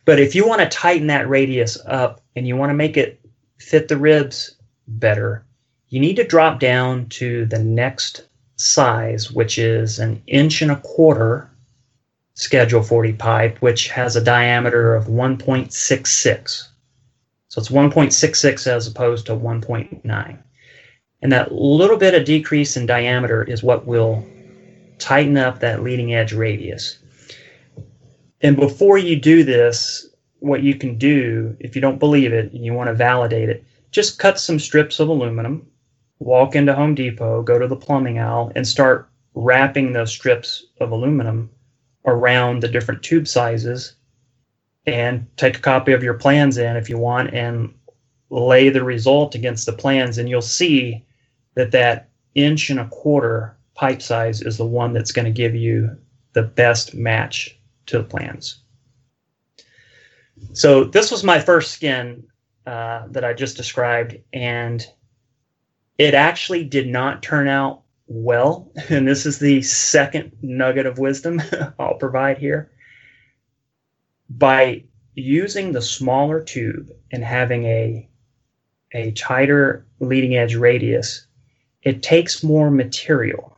But if you want to tighten that radius up and you want to make it fit the ribs better, you need to drop down to the next size, which is an inch and a quarter Schedule 40 pipe, which has a diameter of 1.66. So it's 1.66 as opposed to 1.9. And that little bit of decrease in diameter is what will tighten up that leading edge radius. And before you do this, what you can do, if you don't believe it and you want to validate it, just cut some strips of aluminum, walk into Home Depot, go to the plumbing aisle, and start wrapping those strips of aluminum around the different tube sizes and take a copy of your plans in if you want and lay the result against the plans and you'll see that that inch and a quarter pipe size is the one that's going to give you the best match to the plans. So this was my first skin uh, that I just described, and it actually did not turn out well, and this is the second nugget of wisdom I'll provide here. By using the smaller tube and having a a tighter leading edge radius, it takes more material.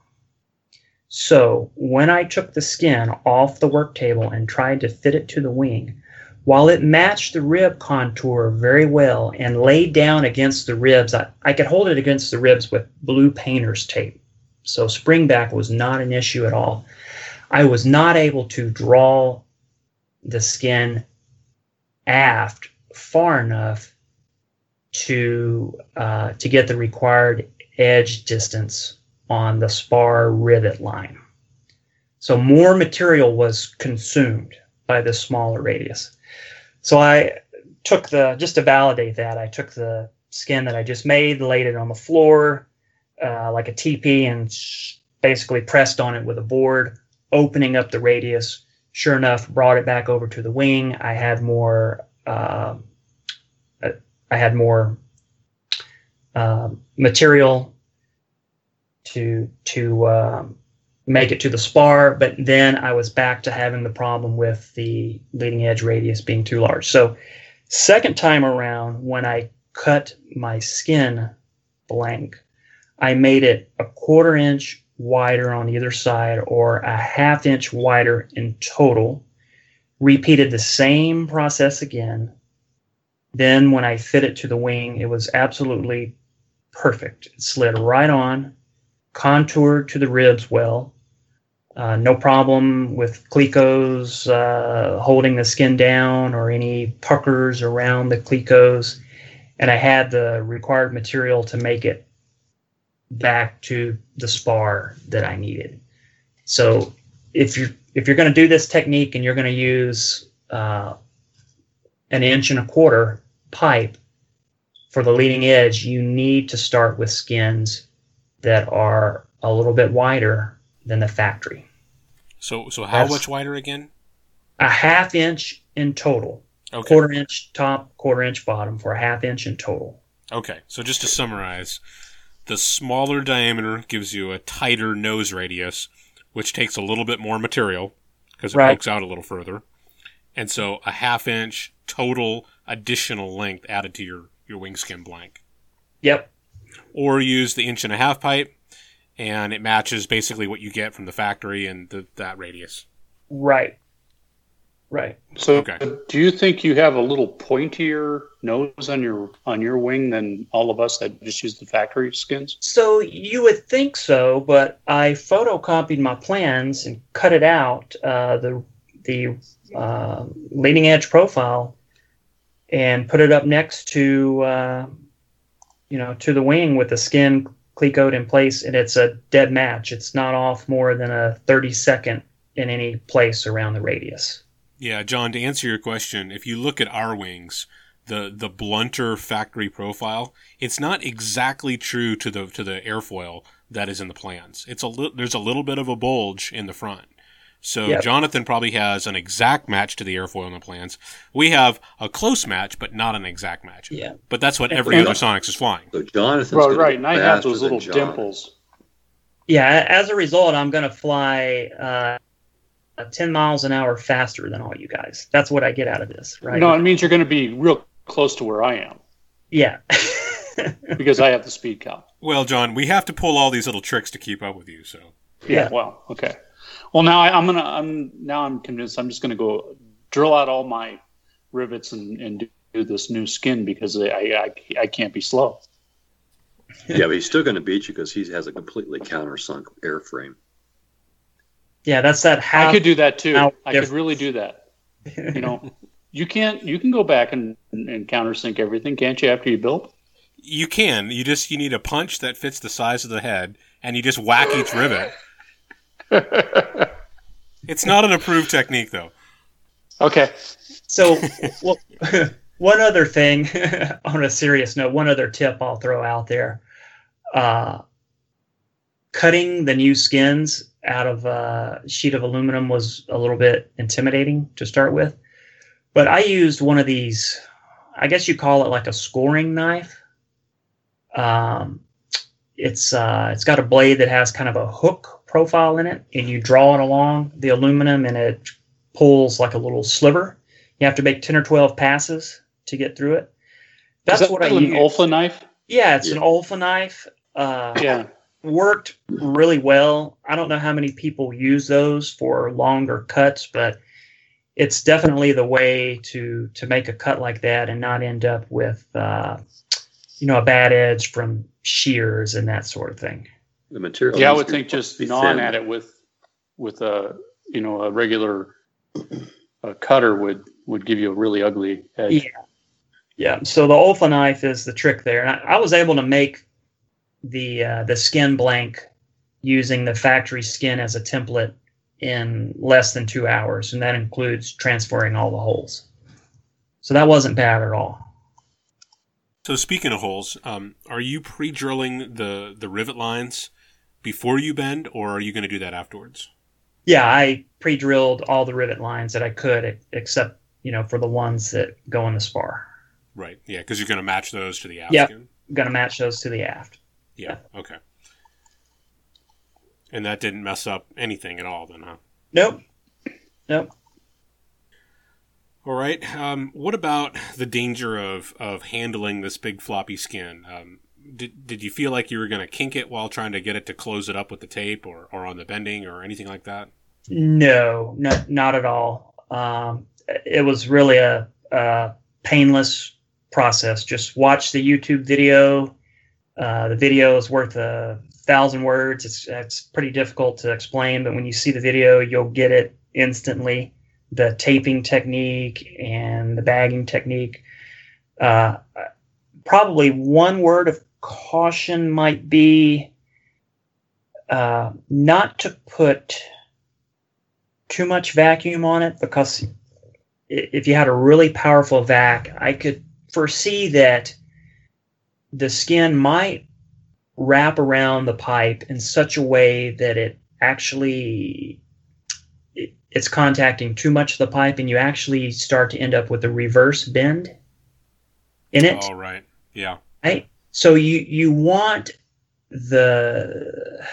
So when I took the skin off the work table and tried to fit it to the wing, while it matched the rib contour very well and laid down against the ribs, I, I could hold it against the ribs with blue painter's tape. So springback was not an issue at all. I was not able to draw the skin aft far enough to uh, to get the required edge distance on the spar rivet line. So more material was consumed by the smaller radius. So I took the just to validate that I took the skin that I just made, laid it on the floor, uh, like a TP and basically pressed on it with a board, opening up the radius. Sure enough, brought it back over to the wing. I had more. Uh, I had more uh, material to to um, make it to the spar, but then I was back to having the problem with the leading edge radius being too large. So Second time around, when I cut my skin blank, I made it a quarter inch wider on either side or a half inch wider in total. Repeated the same process again. Then, when I fit it to the wing, it was absolutely perfect. It slid right on, contoured to the ribs well. Uh, no problem with clecos uh, holding the skin down or any puckers around the clecos. And I had the required material to make it back to the spar that I needed. So if you're if you're going to do this technique and you're going to use uh, an inch and a quarter pipe for the leading edge, you need to start with skins that are a little bit wider than the factory. So, so how That's much wider again? A half inch in total. Okay. Quarter inch top, quarter inch bottom for a half inch in total. Okay, so just to summarize, the smaller diameter gives you a tighter nose radius, which takes a little bit more material because it right. pokes out a little further. And so a half inch total additional length added to your, your wing skin blank. Yep. Or use the inch and a half pipe and it matches basically what you get from the factory and the, that radius. Right. Right. So, okay. do you think you have a little pointier nose on your on your wing than all of us that just use the factory skins? So you would think so, but I photocopied my plans and cut it out uh, the the uh, leading edge profile and put it up next to uh, you know to the wing with the skin clecoed in place, and it's a dead match. It's not off more than a thirty second in any place around the radius. Yeah, John, to answer your question, if you look at our wings, the the blunter factory profile, it's not exactly true to the to the airfoil that is in the plans. It's a li- there's a little bit of a bulge in the front. So yep. Jonathan probably has an exact match to the airfoil in the plans. We have a close match, but not an exact match. Yeah. But that's what every and other Sonex is flying. So Jonathan's right, right. And I have those little dimples. Yeah. As a result, I'm going to fly uh, 10 miles an hour faster than all you guys. That's what I get out of this, right? No, it means you're going to be real close to where I am. Yeah. because I have the speed count. Well, John, we have to pull all these little tricks to keep up with you, so. Yeah, yeah. well, okay. Well, now I, am gonna. I'm now. I'm convinced. I'm just gonna go drill out all my rivets and, and do, do this new skin because I, I I can't be slow. yeah, but he's still going to beat you because he has a completely countersunk airframe. Yeah, that's that. Half, I could do that too. I could really do that. You know, you can't. You can go back and, and countersink everything, can't you? After you build, you can. You just you need a punch that fits the size of the head, and you just whack each rivet. it's not an approved technique, though. Okay. So, well, one other thing on a serious note, one other tip I'll throw out there. Uh, cutting the new skins out of a sheet of aluminum was a little bit intimidating to start with. But I used one of these, I guess you call it like a scoring knife. Um, it's uh, it's got a blade that has kind of a hook profile in it, and you draw it along the aluminum, and it pulls like a little sliver. You have to make ten or twelve passes to get through it. That's that what I use. An Olfa knife. Yeah, it's yeah. an Olfa knife. Uh, yeah, worked really well. I don't know how many people use those for longer cuts, but it's definitely the way to to make a cut like that and not end up with uh, you know a bad edge from shears and that sort of thing. The material. Yeah, I would think just gnawing at it with with a you know a regular a cutter would would give you a really ugly edge. Yeah. Yeah. So the Olfa knife is the trick there. And I, I was able to make the uh, the skin blank using the factory skin as a template in less than two hours, and that includes transferring all the holes. So that wasn't bad at all. So speaking of holes, um, are you pre-drilling the the rivet lines before you bend, or are you going to do that afterwards? Yeah, I pre-drilled all the rivet lines that I could, except you know for the ones that go in the spar. Right. Yeah, because you're going to match those to the aft. Yeah, going to match those to the aft. Yeah. Okay. And that didn't mess up anything at all, then, huh? Nope. Nope. All right. Um, what about the danger of, of handling this big floppy skin? Um, did, did you feel like you were going to kink it while trying to get it to close it up with the tape or, or on the bending or anything like that? No, no not at all. Um, it was really a, a, painless process. Just watch the YouTube video. Uh, the video is worth a thousand words. It's, it's pretty difficult to explain, but when you see the video, you'll get it instantly. The taping technique and the bagging technique. Uh, probably one word of caution might be uh, not to put too much vacuum on it because if you had a really powerful vac, I could foresee that the skin might wrap around the pipe in such a way that it actually it's contacting too much of the pipe and you actually start to end up with a reverse bend in it. All right. Yeah. Right. So you you want the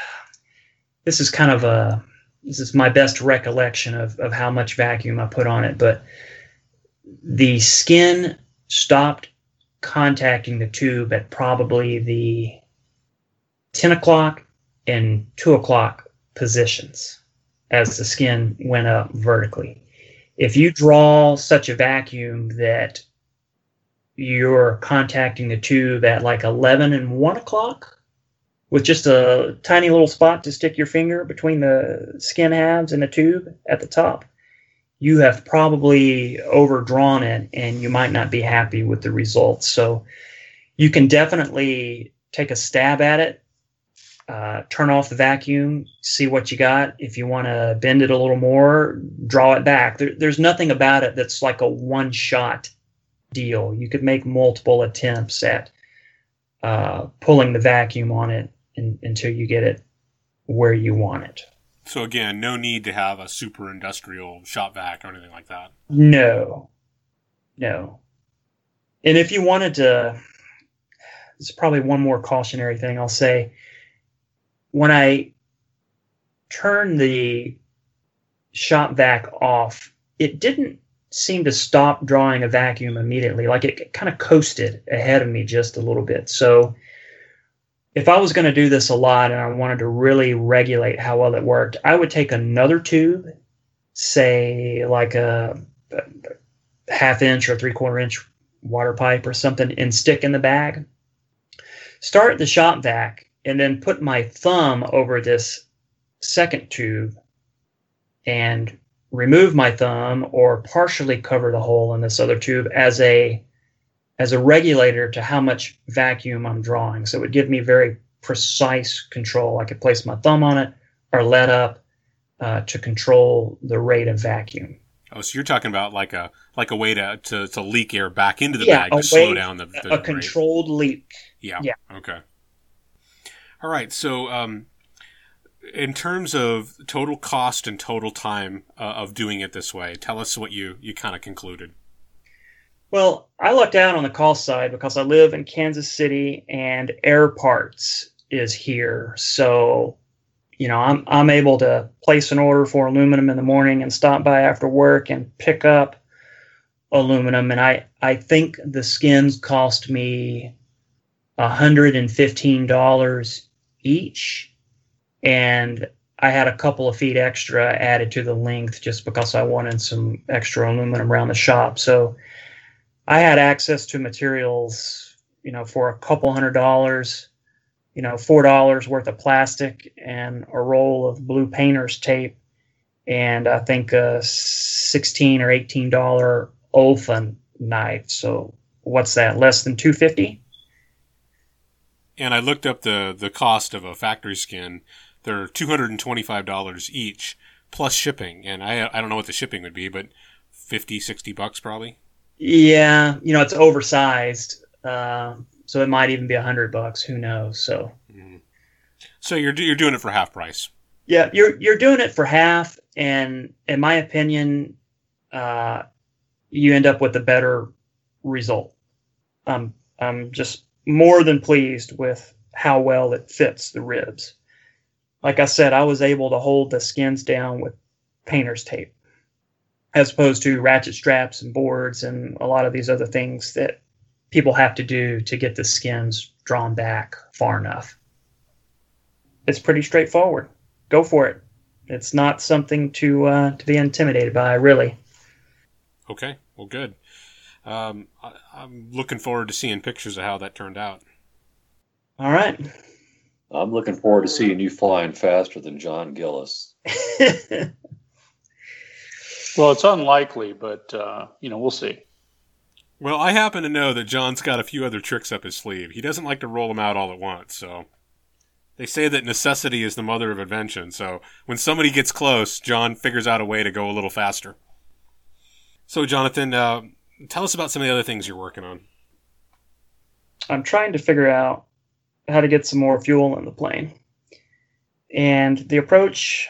this is kind of a this is my best recollection of, of how much vacuum I put on it, but the skin stopped contacting the tube at probably the 10 o'clock and 2 o'clock positions as the skin went up vertically. If you draw such a vacuum that you're contacting the tube at like 11 and 1 o'clock with just a tiny little spot to stick your finger between the skin halves and the tube at the top, you have probably overdrawn it and you might not be happy with the results. So you can definitely take a stab at it, uh, turn off the vacuum, see what you got. If you want to bend it a little more, draw it back. There, there's nothing about it that's like a one shot deal. You could make multiple attempts at uh, pulling the vacuum on it in, until you get it where you want it. So again, no need to have a super industrial shop vac or anything like that. No, no. And if you wanted to, there's probably one more cautionary thing I'll say. When I turn the shop vac off, it didn't seem to stop drawing a vacuum immediately. Like it kind of coasted ahead of me just a little bit. So if I was going to do this a lot and I wanted to really regulate how well it worked, I would take another tube, say like a, half inch or three quarter inch water pipe or something, and stick in the bag. Start the shop vac and then put my thumb over this second tube and remove my thumb or partially cover the hole in this other tube as a as a regulator to how much vacuum I'm drawing. So it would give me very precise control. I could place my thumb on it or let up uh, to control the rate of vacuum. Oh, so you're talking about like a like a way to to, to leak air back into the yeah, bag to slow down the, the a rate. controlled leak. Yeah. Yeah. Okay. All right. So um, in terms of total cost and total time uh, of doing it this way, tell us what you you kind of concluded. Well, I lucked out on the call side because I live in Kansas City and Airparts is here. So, you know, I'm I'm able to place an order for aluminum in the morning and stop by after work and pick up aluminum. And I I think the skins cost me hundred and fifteen dollars each and I had a couple of feet extra added to the length just because I wanted some extra aluminum around the shop. So I had access to materials, you know, for a couple hundred dollars, you know, four dollars worth of plastic and a roll of blue painter's tape, and I think a sixteen or eighteen dollar Olfa knife. So what's that? Less than two fifty. And I looked up the the cost of a factory skin they're two hundred and twenty five dollars each plus shipping, and I I don't know what the shipping would be, but 50, 60 bucks probably. Yeah, you know it's oversized, uh, so it might even be a hundred bucks. Who knows? So. Mm-hmm. So you're you're doing it for half price. Yeah, you're you're doing it for half, and in my opinion, uh, you end up with a better result. Um, I'm just more than pleased with how well it fits the ribs like I said, I was able to hold the skins down with painter's tape. As opposed to ratchet straps and boards and a lot of these other things that people have to do to get the skins drawn back far enough. It's pretty straightforward. Go for it. It's not something to uh, to be intimidated by, really. Okay, well, good. Um, I, I'm looking forward to seeing pictures of how that turned out. All right. I'm looking forward to seeing you flying faster than John Gillis. Well, it's unlikely, but uh, you know, we'll see. Well, I happen to know that John's got a few other tricks up his sleeve. He doesn't like to roll them out all at once, so they say that necessity is the mother of invention. So when somebody gets close, John figures out a way to go a little faster. So, Jonathan, uh, tell us about some of the other things you're working on. I'm trying to figure out how to get some more fuel in the plane. And the approach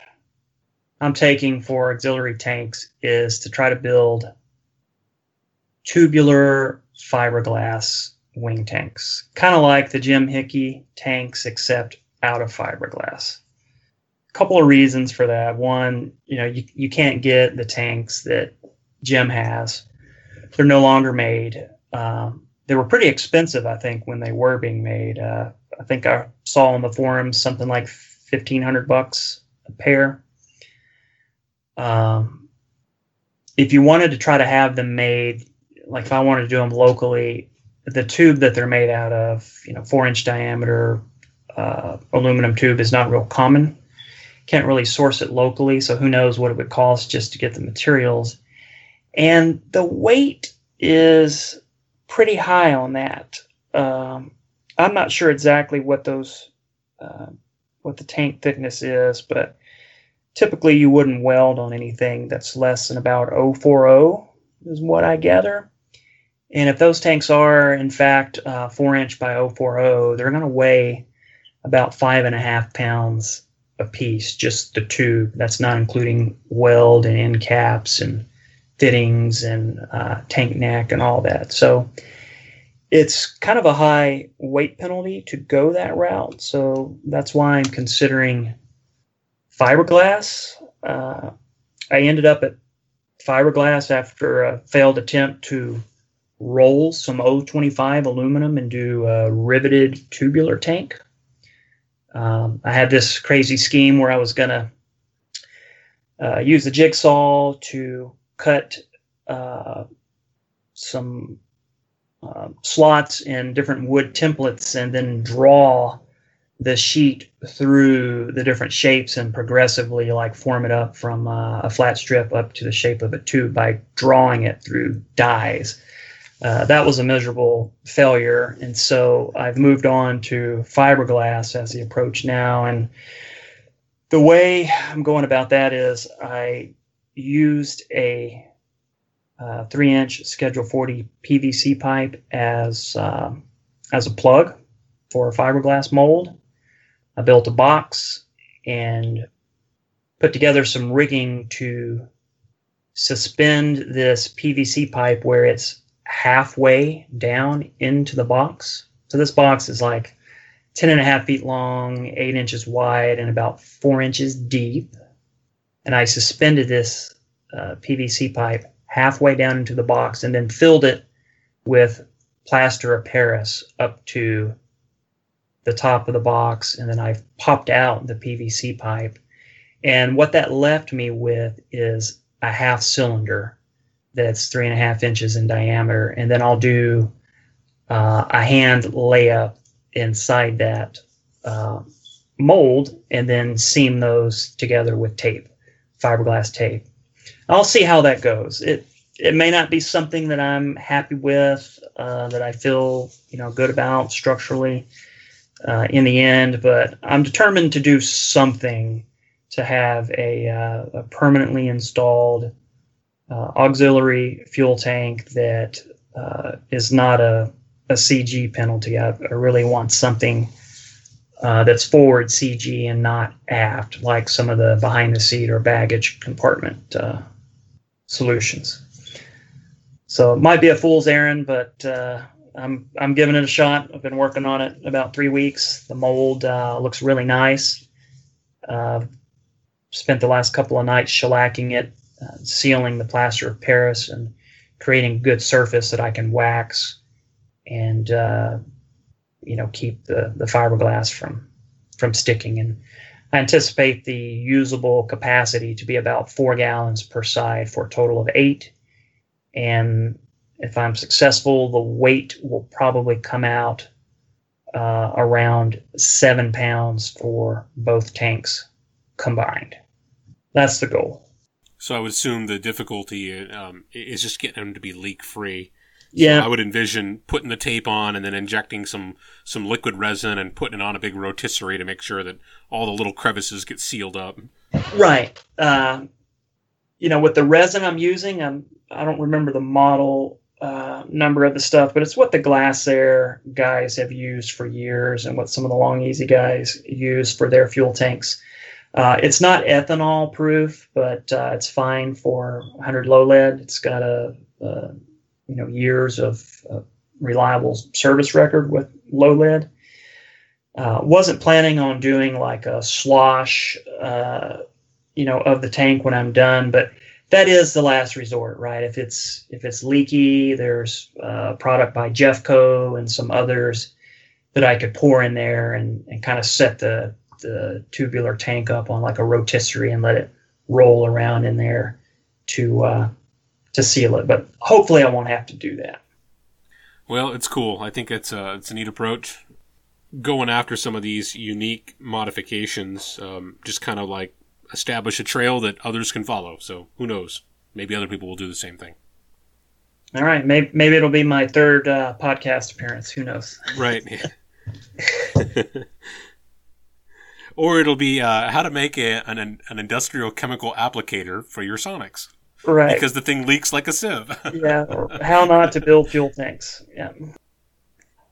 I'm taking for auxiliary tanks is to try to build tubular fiberglass wing tanks, kind of like the Jim Hickey tanks, except out of fiberglass. A couple of reasons for that. One, you know, you, you can't get the tanks that Jim has. They're no longer made. Um, they were pretty expensive, I think, when they were being made. Uh, I think I saw on the forums something like fifteen hundred bucks a pair. Um, if you wanted to try to have them made, like if I wanted to do them locally, the tube that they're made out of, you know, four inch diameter uh, aluminum tube is not real common. Can't really source it locally, so who knows what it would cost just to get the materials. And the weight is pretty high on that. Um, I'm not sure exactly what those, uh, what the tank thickness is, but typically you wouldn't weld on anything that's less than about 040 is what I gather. And if those tanks are in fact uh, four inch by 040, they're going to weigh about five and a half pounds a piece, just the tube. That's not including weld and end caps and fittings and uh, tank neck and all that. So it's kind of a high weight penalty to go that route. So that's why I'm considering fiberglass. Uh, I ended up at fiberglass after a failed attempt to roll some O25 aluminum and do a riveted tubular tank. Um, I had this crazy scheme where I was going to uh, use the jigsaw to cut uh, some uh, slots in different wood templates and then draw the sheet through the different shapes and progressively like form it up from uh, a flat strip up to the shape of a tube by drawing it through dies. Uh, that was a miserable failure, and so I've moved on to fiberglass as the approach now. And the way I'm going about that is I used a uh, three-inch Schedule 40 PVC pipe as uh, as a plug for a fiberglass mold. I built a box and put together some rigging to suspend this PVC pipe where it's halfway down into the box. So this box is like 10 and a half feet long, eight inches wide, and about four inches deep. And I suspended this uh, PVC pipe halfway down into the box and then filled it with plaster of Paris up to the top of the box, and then I popped out the PVC pipe. And what that left me with is a half cylinder that's three and a half inches in diameter, and then I'll do uh, a hand layup inside that uh, mold, and then seam those together with tape, fiberglass tape. I'll see how that goes. It it may not be something that I'm happy with, uh, that I feel you know good about structurally uh, in the end, but I'm determined to do something to have a, uh, a permanently installed uh, auxiliary fuel tank that uh, is not a, a CG penalty. I, I really want something uh, that's forward CG and not aft, like some of the behind the seat or baggage compartment uh, solutions. So it might be a fool's errand, but I'm I'm giving it a shot. I've been working on it about three weeks. The mold uh, looks really nice. Uh, spent the last couple of nights shellacking it uh, sealing the plaster of Paris and creating good surface that I can wax and uh, you know keep the the fiberglass from from sticking. And I anticipate the usable capacity to be about four gallons per side for a total of eight. And if I'm successful, the weight will probably come out uh, around seven pounds for both tanks combined. That's the goal. So I would assume the difficulty um, is just getting them to be leak free. Yeah, so I would envision putting the tape on and then injecting some some liquid resin and putting it on a big rotisserie to make sure that all the little crevices get sealed up. Right. Uh, you know, with the resin I'm using, I'm I don't remember the model uh, number of the stuff, but it's what the Glasair guys have used for years and what some of the Long-EZ guys use for their fuel tanks. Uh, it's not ethanol proof, but uh, it's fine for 100 low lead. It's got a, a you know years of reliable service record with low lead. Uh, wasn't planning on doing like a slosh, uh, you know, of the tank when I'm done, but that is the last resort, right? If it's if it's leaky, there's a product by Jeffco and some others that I could pour in there and, and kind of set the the tubular tank up on like a rotisserie and let it roll around in there to uh, to seal it. But hopefully, I won't have to do that. Well, it's cool. I think it's a it's a neat approach. Going after some of these unique modifications, um, just kind of like establish a trail that others can follow. So who knows? Maybe other people will do the same thing. All right, maybe maybe it'll be my third uh, podcast appearance. Who knows? Right. or it'll be uh, how to make a, an an industrial chemical applicator for your Sonex. Right. Because the thing leaks like a sieve. yeah. How not to build fuel tanks. Yeah.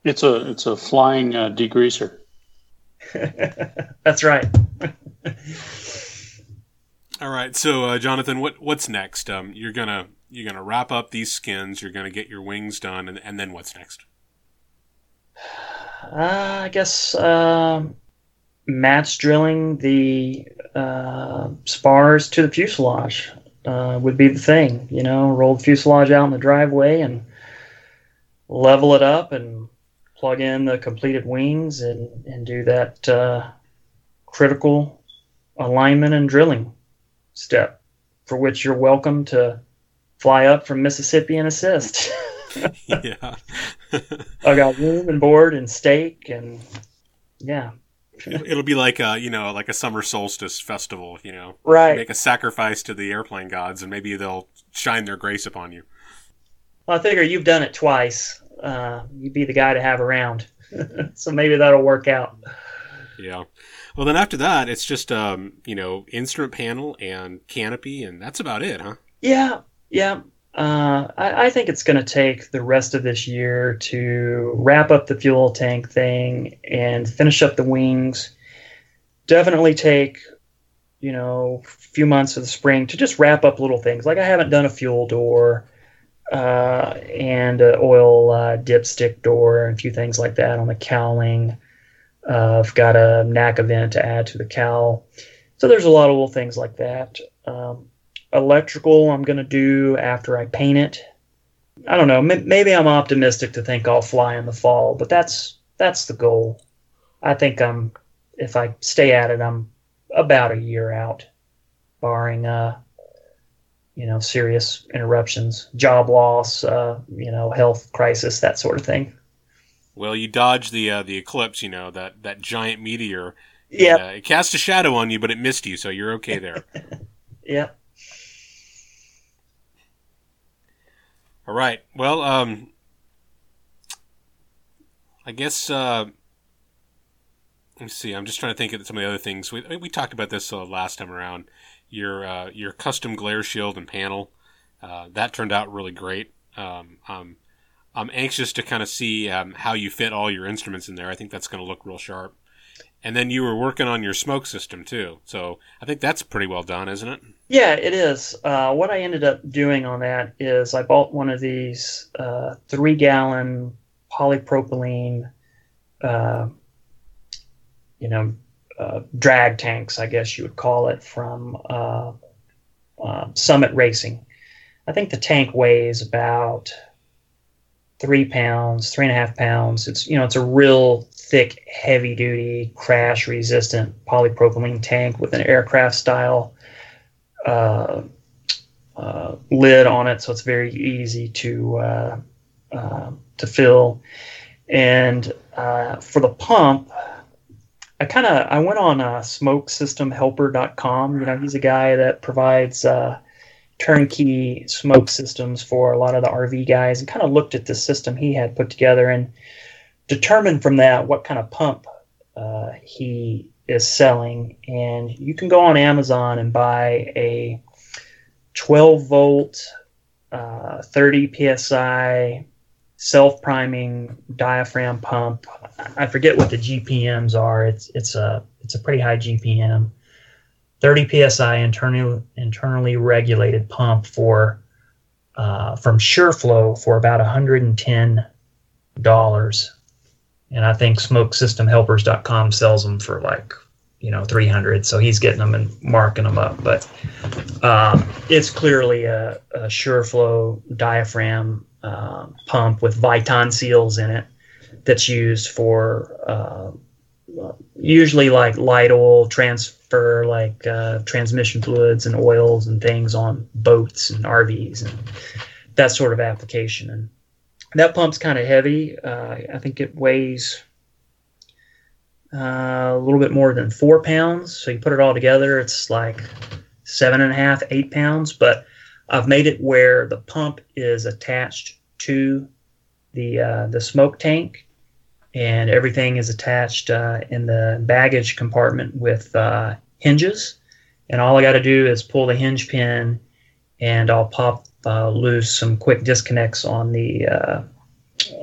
It's a it's a flying uh, degreaser. That's right. All right, so uh, Jonathan, what what's next? Um, you're gonna you're gonna wrap up these skins. You're gonna get your wings done, and, and then what's next? Uh, I guess uh, match drilling the uh, spars to the fuselage uh, would be the thing. You know, roll the fuselage out in the driveway and level it up and plug in the completed wings and, and do that uh, critical alignment and drilling step, for which you're welcome to fly up from Mississippi and assist. yeah. I got room and board and steak and yeah. It'll be like a you know like a summer solstice festival, you know. Right. Make a sacrifice to the airplane gods, and maybe they'll shine their grace upon you. Well, I figure you've done it twice. Uh, you'd be the guy to have around, so maybe that'll work out. Yeah. Well, then after that, it's just um, you know instrument panel and canopy, and that's about it, huh? Yeah, yeah. Uh, I, I, think it's going to take the rest of this year to wrap up the fuel tank thing and finish up the wings. Definitely take, you know, a few months of the spring to just wrap up little things. Like I haven't done a fuel door uh, and an oil uh, dipstick door and a few things like that on the cowling. Uh, I've got a NACA vent to add to the cowl. So there's a lot of little things like that. Um, electrical I'm going to do after I paint it. I don't know. Maybe I'm optimistic to think I'll fly in the fall, but that's that's the goal. I think I'm if I stay at it, I'm about a year out, barring uh, you know serious interruptions, job loss, uh, you know health crisis, that sort of thing. Well, you dodged the uh, the eclipse, you know that that giant meteor. Yeah, uh, it cast a shadow on you, but it missed you, so you're okay there. yeah. All right. Well, um, I guess uh, let me see. I'm just trying to think of some of the other things. We we talked about this uh, last time around. Your uh, your custom glare shield and panel uh, that turned out really great. Um, I'm I'm anxious to kind of see um, how you fit all your instruments in there. I think that's going to look real sharp. And then you were working on your smoke system too. So I think that's pretty well done, isn't it? Yeah, it is. Uh, what I ended up doing on that is I bought one of these uh, three gallon polypropylene, uh, you know, uh, drag tanks, I guess you would call it, from uh, uh, Summit Racing. I think the tank weighs about three pounds, three and a half pounds. It's you know it's a real thick, heavy duty, crash resistant polypropylene tank with an aircraft style uh, uh, lid on it, so it's very easy to uh, uh to fill. And uh, for the pump, I kind of I went on uh, smokesystemhelper.com. You know, he's a guy that provides uh, turnkey smoke systems for a lot of the RV guys, and kind of looked at the system he had put together and determined from that what kind of pump uh, he is selling. And you can go on Amazon and buy a 12 volt, uh, 30 psi self priming diaphragm pump. I forget what the GPMs are. It's it's a it's a pretty high GPM. 30 psi internally internally regulated pump for uh, from Shurflo for about 110 dollars, and I think SmokeSystemHelpers.com sells them for like you know 300. So he's getting them and marking them up. But um, it's clearly a, a Shurflo diaphragm uh, pump with Viton seals in it that's used for uh, usually like light oil transfer, like uh, transmission fluids and oils and things on boats and RVs and that sort of application. And that pump's kind of heavy. Uh, I think it weighs uh, a little bit more than four pounds. So you put it all together, it's like seven and a half, eight pounds. But I've made it where the pump is attached to the uh, the smoke tank, and everything is attached uh, in the baggage compartment with uh, hinges. And all I got to do is pull the hinge pin, and I'll pop uh, loose some quick disconnects on the uh,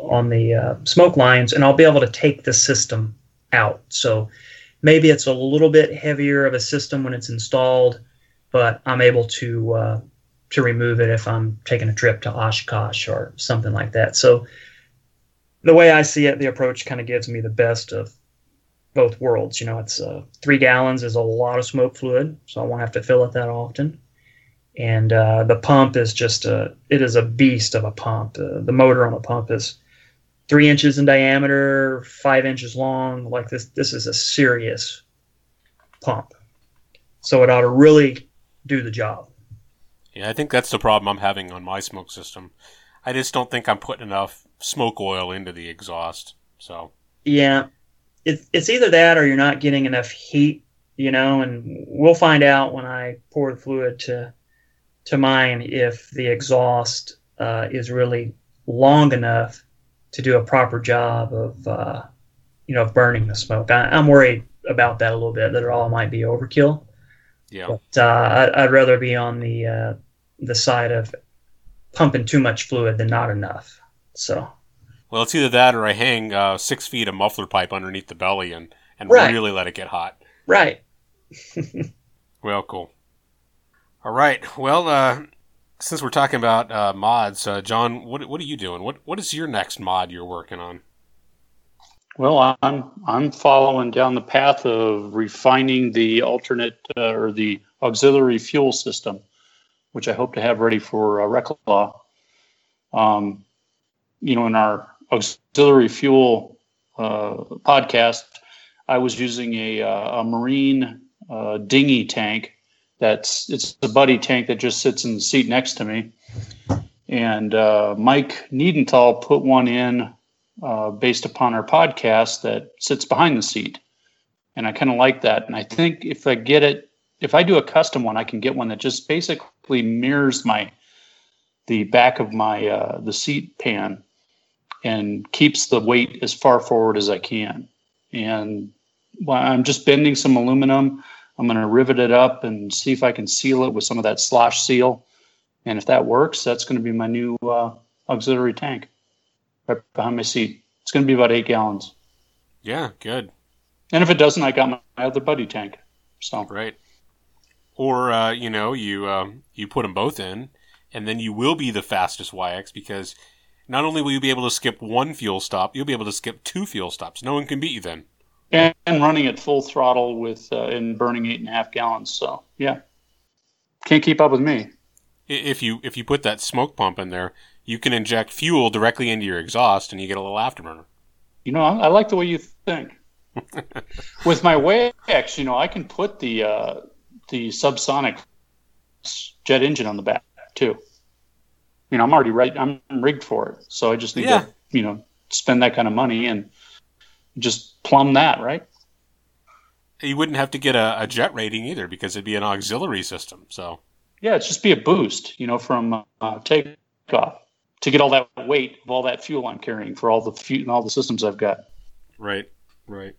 on the uh, smoke lines, and I'll be able to take the system out. So maybe it's a little bit heavier of a system when it's installed, but I'm able to uh, to remove it if I'm taking a trip to Oshkosh or something like that. So the way I see it, the approach kind of gives me the best of both worlds. You know, it's uh, three gallons is a lot of smoke fluid, so I won't have to fill it that often. And uh, the pump is just a it is a beast of a pump. Uh, the motor on the pump is three inches in diameter, five inches long. Like this, this is a serious pump. So it ought to really do the job. Yeah, I think that's the problem I'm having on my smoke system. I just don't think I'm putting enough smoke oil into the exhaust. So yeah, it's it's either that or you're not getting enough heat, you know. And we'll find out when I pour the fluid to to mine if the exhaust uh, is really long enough to do a proper job of uh, you know of burning the smoke. I, am worried about that a little bit that it all might be overkill. Yeah, but uh, I, would rather be on the uh, the side of pumping too much fluid than not enough. So, well, it's either that or I hang uh, six feet of muffler pipe underneath the belly and and right. really let it get hot. Right. well, cool. All right. Well, uh, since we're talking about uh, mods, uh, John, what what are you doing? What what is your next mod you're working on? Well, I'm I'm following down the path of refining the alternate uh, or the auxiliary fuel system which I hope to have ready for uh, Reklaw. Um, you know, in our auxiliary fuel uh, podcast, I was using a, uh, a marine uh, dinghy tank. That's it's a buddy tank that just sits in the seat next to me. And uh, Mike Niedenthal put one in based upon our podcast that sits behind the seat. And I kind of like that. And I think if I get it if I do a custom one, I can get one that just basically mirrors my the back of my uh, the seat pan and keeps the weight as far forward as I can. And I'm just bending some aluminum. I'm going to rivet it up and see if I can seal it with some of that slosh seal. And if that works, that's going to be my new uh, auxiliary tank right behind my seat. It's going to be about eight gallons. Yeah, good. And if it doesn't, I got my other buddy tank. So right or uh, you know you um, you put them both in, and then you will be the fastest Waiex because not only will you be able to skip one fuel stop, you'll be able to skip two fuel stops. No one can beat you then. And running at full throttle with uh, and burning eight and a half gallons. So yeah. Can't keep up with me. If you if you put that smoke pump in there, you can inject fuel directly into your exhaust, and you get a little afterburner. You know, I, I like the way you think. with my Waiex, you know, I can put the uh, the subsonic jet engine on the back too. You know, I'm already right. I'm rigged for it, so I just need Yeah. to, you know, spend that kind of money and just plumb that, right? You wouldn't have to get a, a jet rating either because it'd be an auxiliary system. So Yeah, it's just be a boost, you know, from uh, takeoff to get all that weight of all that fuel I'm carrying for all the fu- and all the systems I've got. right, right.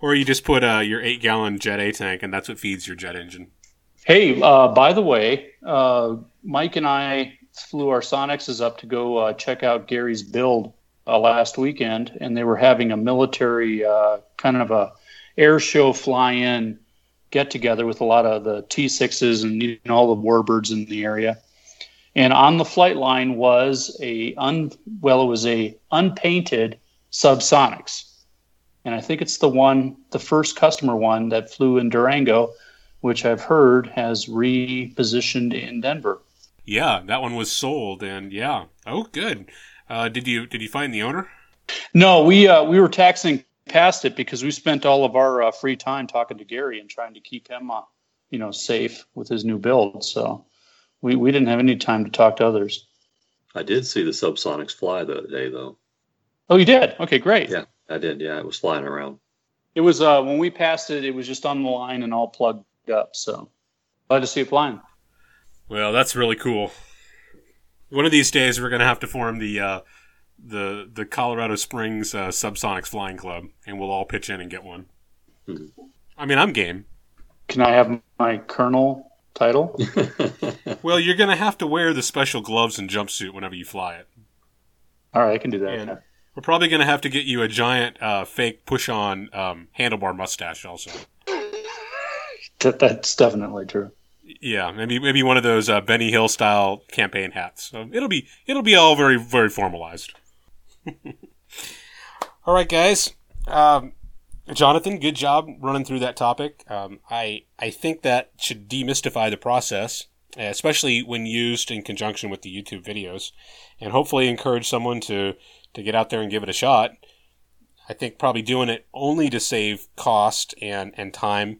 Or you just put uh, your eight gallon Jet A tank, and that's what feeds your jet engine. Hey, uh, by the way, uh, Mike and I flew our Sonexes up to go uh, check out Gary's build uh, last weekend, and they were having a military uh, kind of a air show fly-in get together with a lot of the T6s and you know, all the warbirds in the area. And on the flight line was a un well, it was a unpainted SubSonex, and I think it's the one, the first customer one that flew in Durango which I've heard has repositioned in Denver. Yeah, that one was sold, and yeah. Oh, good. Uh, did you did you find the owner? No, we uh, we were taxing past it because we spent all of our uh, free time talking to Gary and trying to keep him, uh, you know, safe with his new build. So we we didn't have any time to talk to others. I did see the SubSonex fly the other day, though. Oh, you did? Okay, great. Yeah, I did. Yeah, it was flying around. It was uh, when we passed it, it was just on the line and all plugged up. So glad to see it flying. Well, that's really cool. One of these days, we're gonna have to form the uh, the the Colorado Springs uh, SubSonex Flying Club, and we'll all pitch in and get one. Mhm. I mean, I'm game. Can I have my colonel title? Well, you're gonna have to wear the special gloves and jumpsuit whenever you fly it. All right, I can do that. And we're probably gonna have to get you a giant uh, fake push-on um, handlebar mustache, also. That, that's definitely true. Yeah, maybe maybe one of those uh, Benny Hill style campaign hats. So it'll be it'll be all very very formalized. all right, guys. Um, Jonathan, good job running through that topic. Um, I I think that should demystify the process, especially when used in conjunction with the YouTube videos, and hopefully encourage someone to to get out there and give it a shot. I think probably doing it only to save cost and and time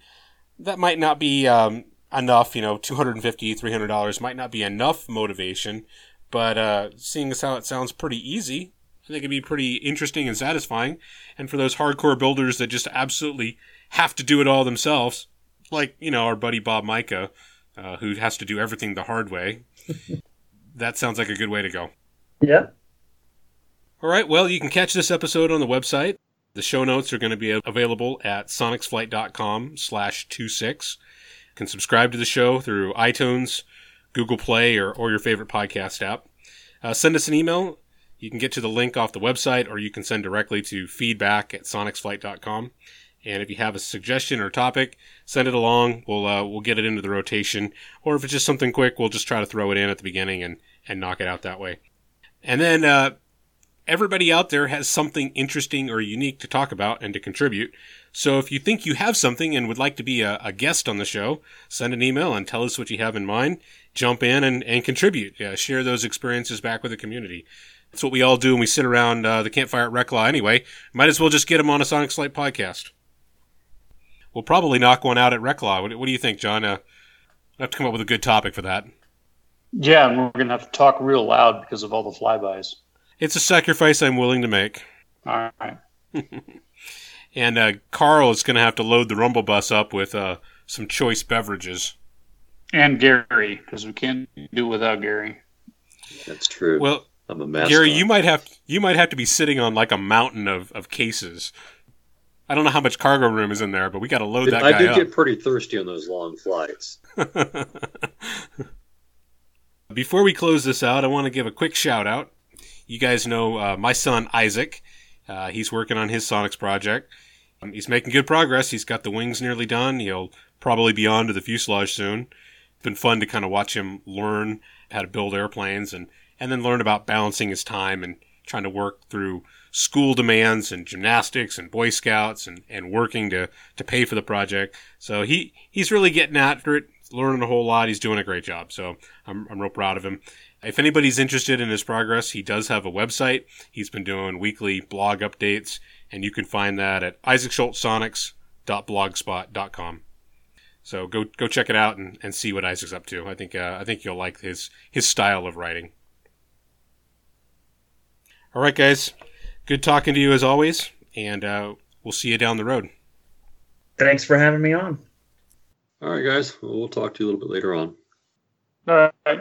that might not be um, enough. You know, two hundred and fifty, three hundred dollars might not be enough motivation. But uh, seeing as how it sounds pretty easy, I think it'd be pretty interesting and satisfying. And for those hardcore builders that just absolutely have to do it all themselves, like you know our buddy Bob Micah, uh, who has to do everything the hard way, that sounds like a good way to go. Yeah. All right. Well, you can catch this episode on the website. The show notes are going to be available at sonexflight.com slash 26. Can subscribe to the show through iTunes, Google Play, or, or your favorite podcast app. Uh, send us an email. You can get to the link off the website, or you can send directly to feedback at sonexflight.com. And if you have a suggestion or topic, send it along. We'll uh, we'll get it into the rotation. Or if it's just something quick, we'll just try to throw it in at the beginning and, and knock it out that way. And then uh, everybody out there has something interesting or unique to talk about and to contribute. So if you think you have something and would like to be a, a guest on the show, send an email and tell us what you have in mind. Jump in and, and contribute. Yeah, share those experiences back with the community. That's what we all do when we sit around uh, the campfire at Reklaw anyway. Might as well just get them on a Sonex Flight podcast. We'll probably knock one out at Reklaw. What, what do you think, John? Uh, I have to come up with a good topic for that. Yeah, and we're going to have to talk real loud because of all the flybys. It's a sacrifice I'm willing to make. All right. And uh, Carl is going to have to load the Rumble bus up with uh, some choice beverages. And Gary, because we can't do without Gary. That's true. Well, I'm a mascot. Gary, you might have you might have to be sitting on like a mountain of, of cases. I don't know how much cargo room is in there, but we got to load that I guy do up. get pretty thirsty on those long flights. Before we close this out, I want to give a quick shout out. You guys know uh, my son Isaac. Uh, he's working on his Sonex project. Um, he's making good progress. He's got the wings nearly done. He'll probably be on to the fuselage soon. It's been fun to kind of watch him learn how to build airplanes and, and then learn about balancing his time and trying to work through school demands and gymnastics and Boy Scouts and, and working to, to pay for the project. So he, he's really getting after it. learning a whole lot. He's doing a great job. So I'm, I'm real proud of him. If anybody's interested in his progress, he does have a website. He's been doing weekly blog updates, and you can find that at isaacschultzsonex.blogspot.com. So go go check it out and, and see what Isaac's up to. I think uh, I think you'll like his his style of writing. All right, guys. Good talking to you as always, and uh, we'll see you down the road. Thanks for having me on. All right, guys. Well, we'll talk to you a little bit later on. All right.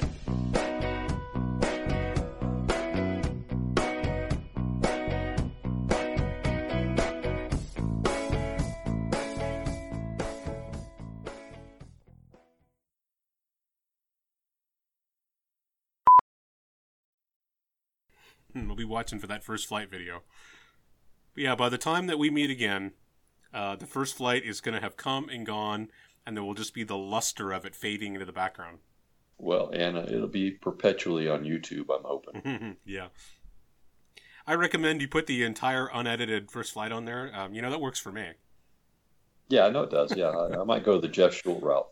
Hmm, we'll be watching for that first flight video. But yeah, by the time that we meet again, uh, the first flight is going to have come and gone, and there will just be the luster of it fading into the background. Well, and uh, it'll be perpetually on YouTube, I'm hoping. yeah. I recommend you put the entire unedited first flight on there. Um, you know, that works for me. Yeah, I know it does. Yeah, I, I might go the Jeff Schult route.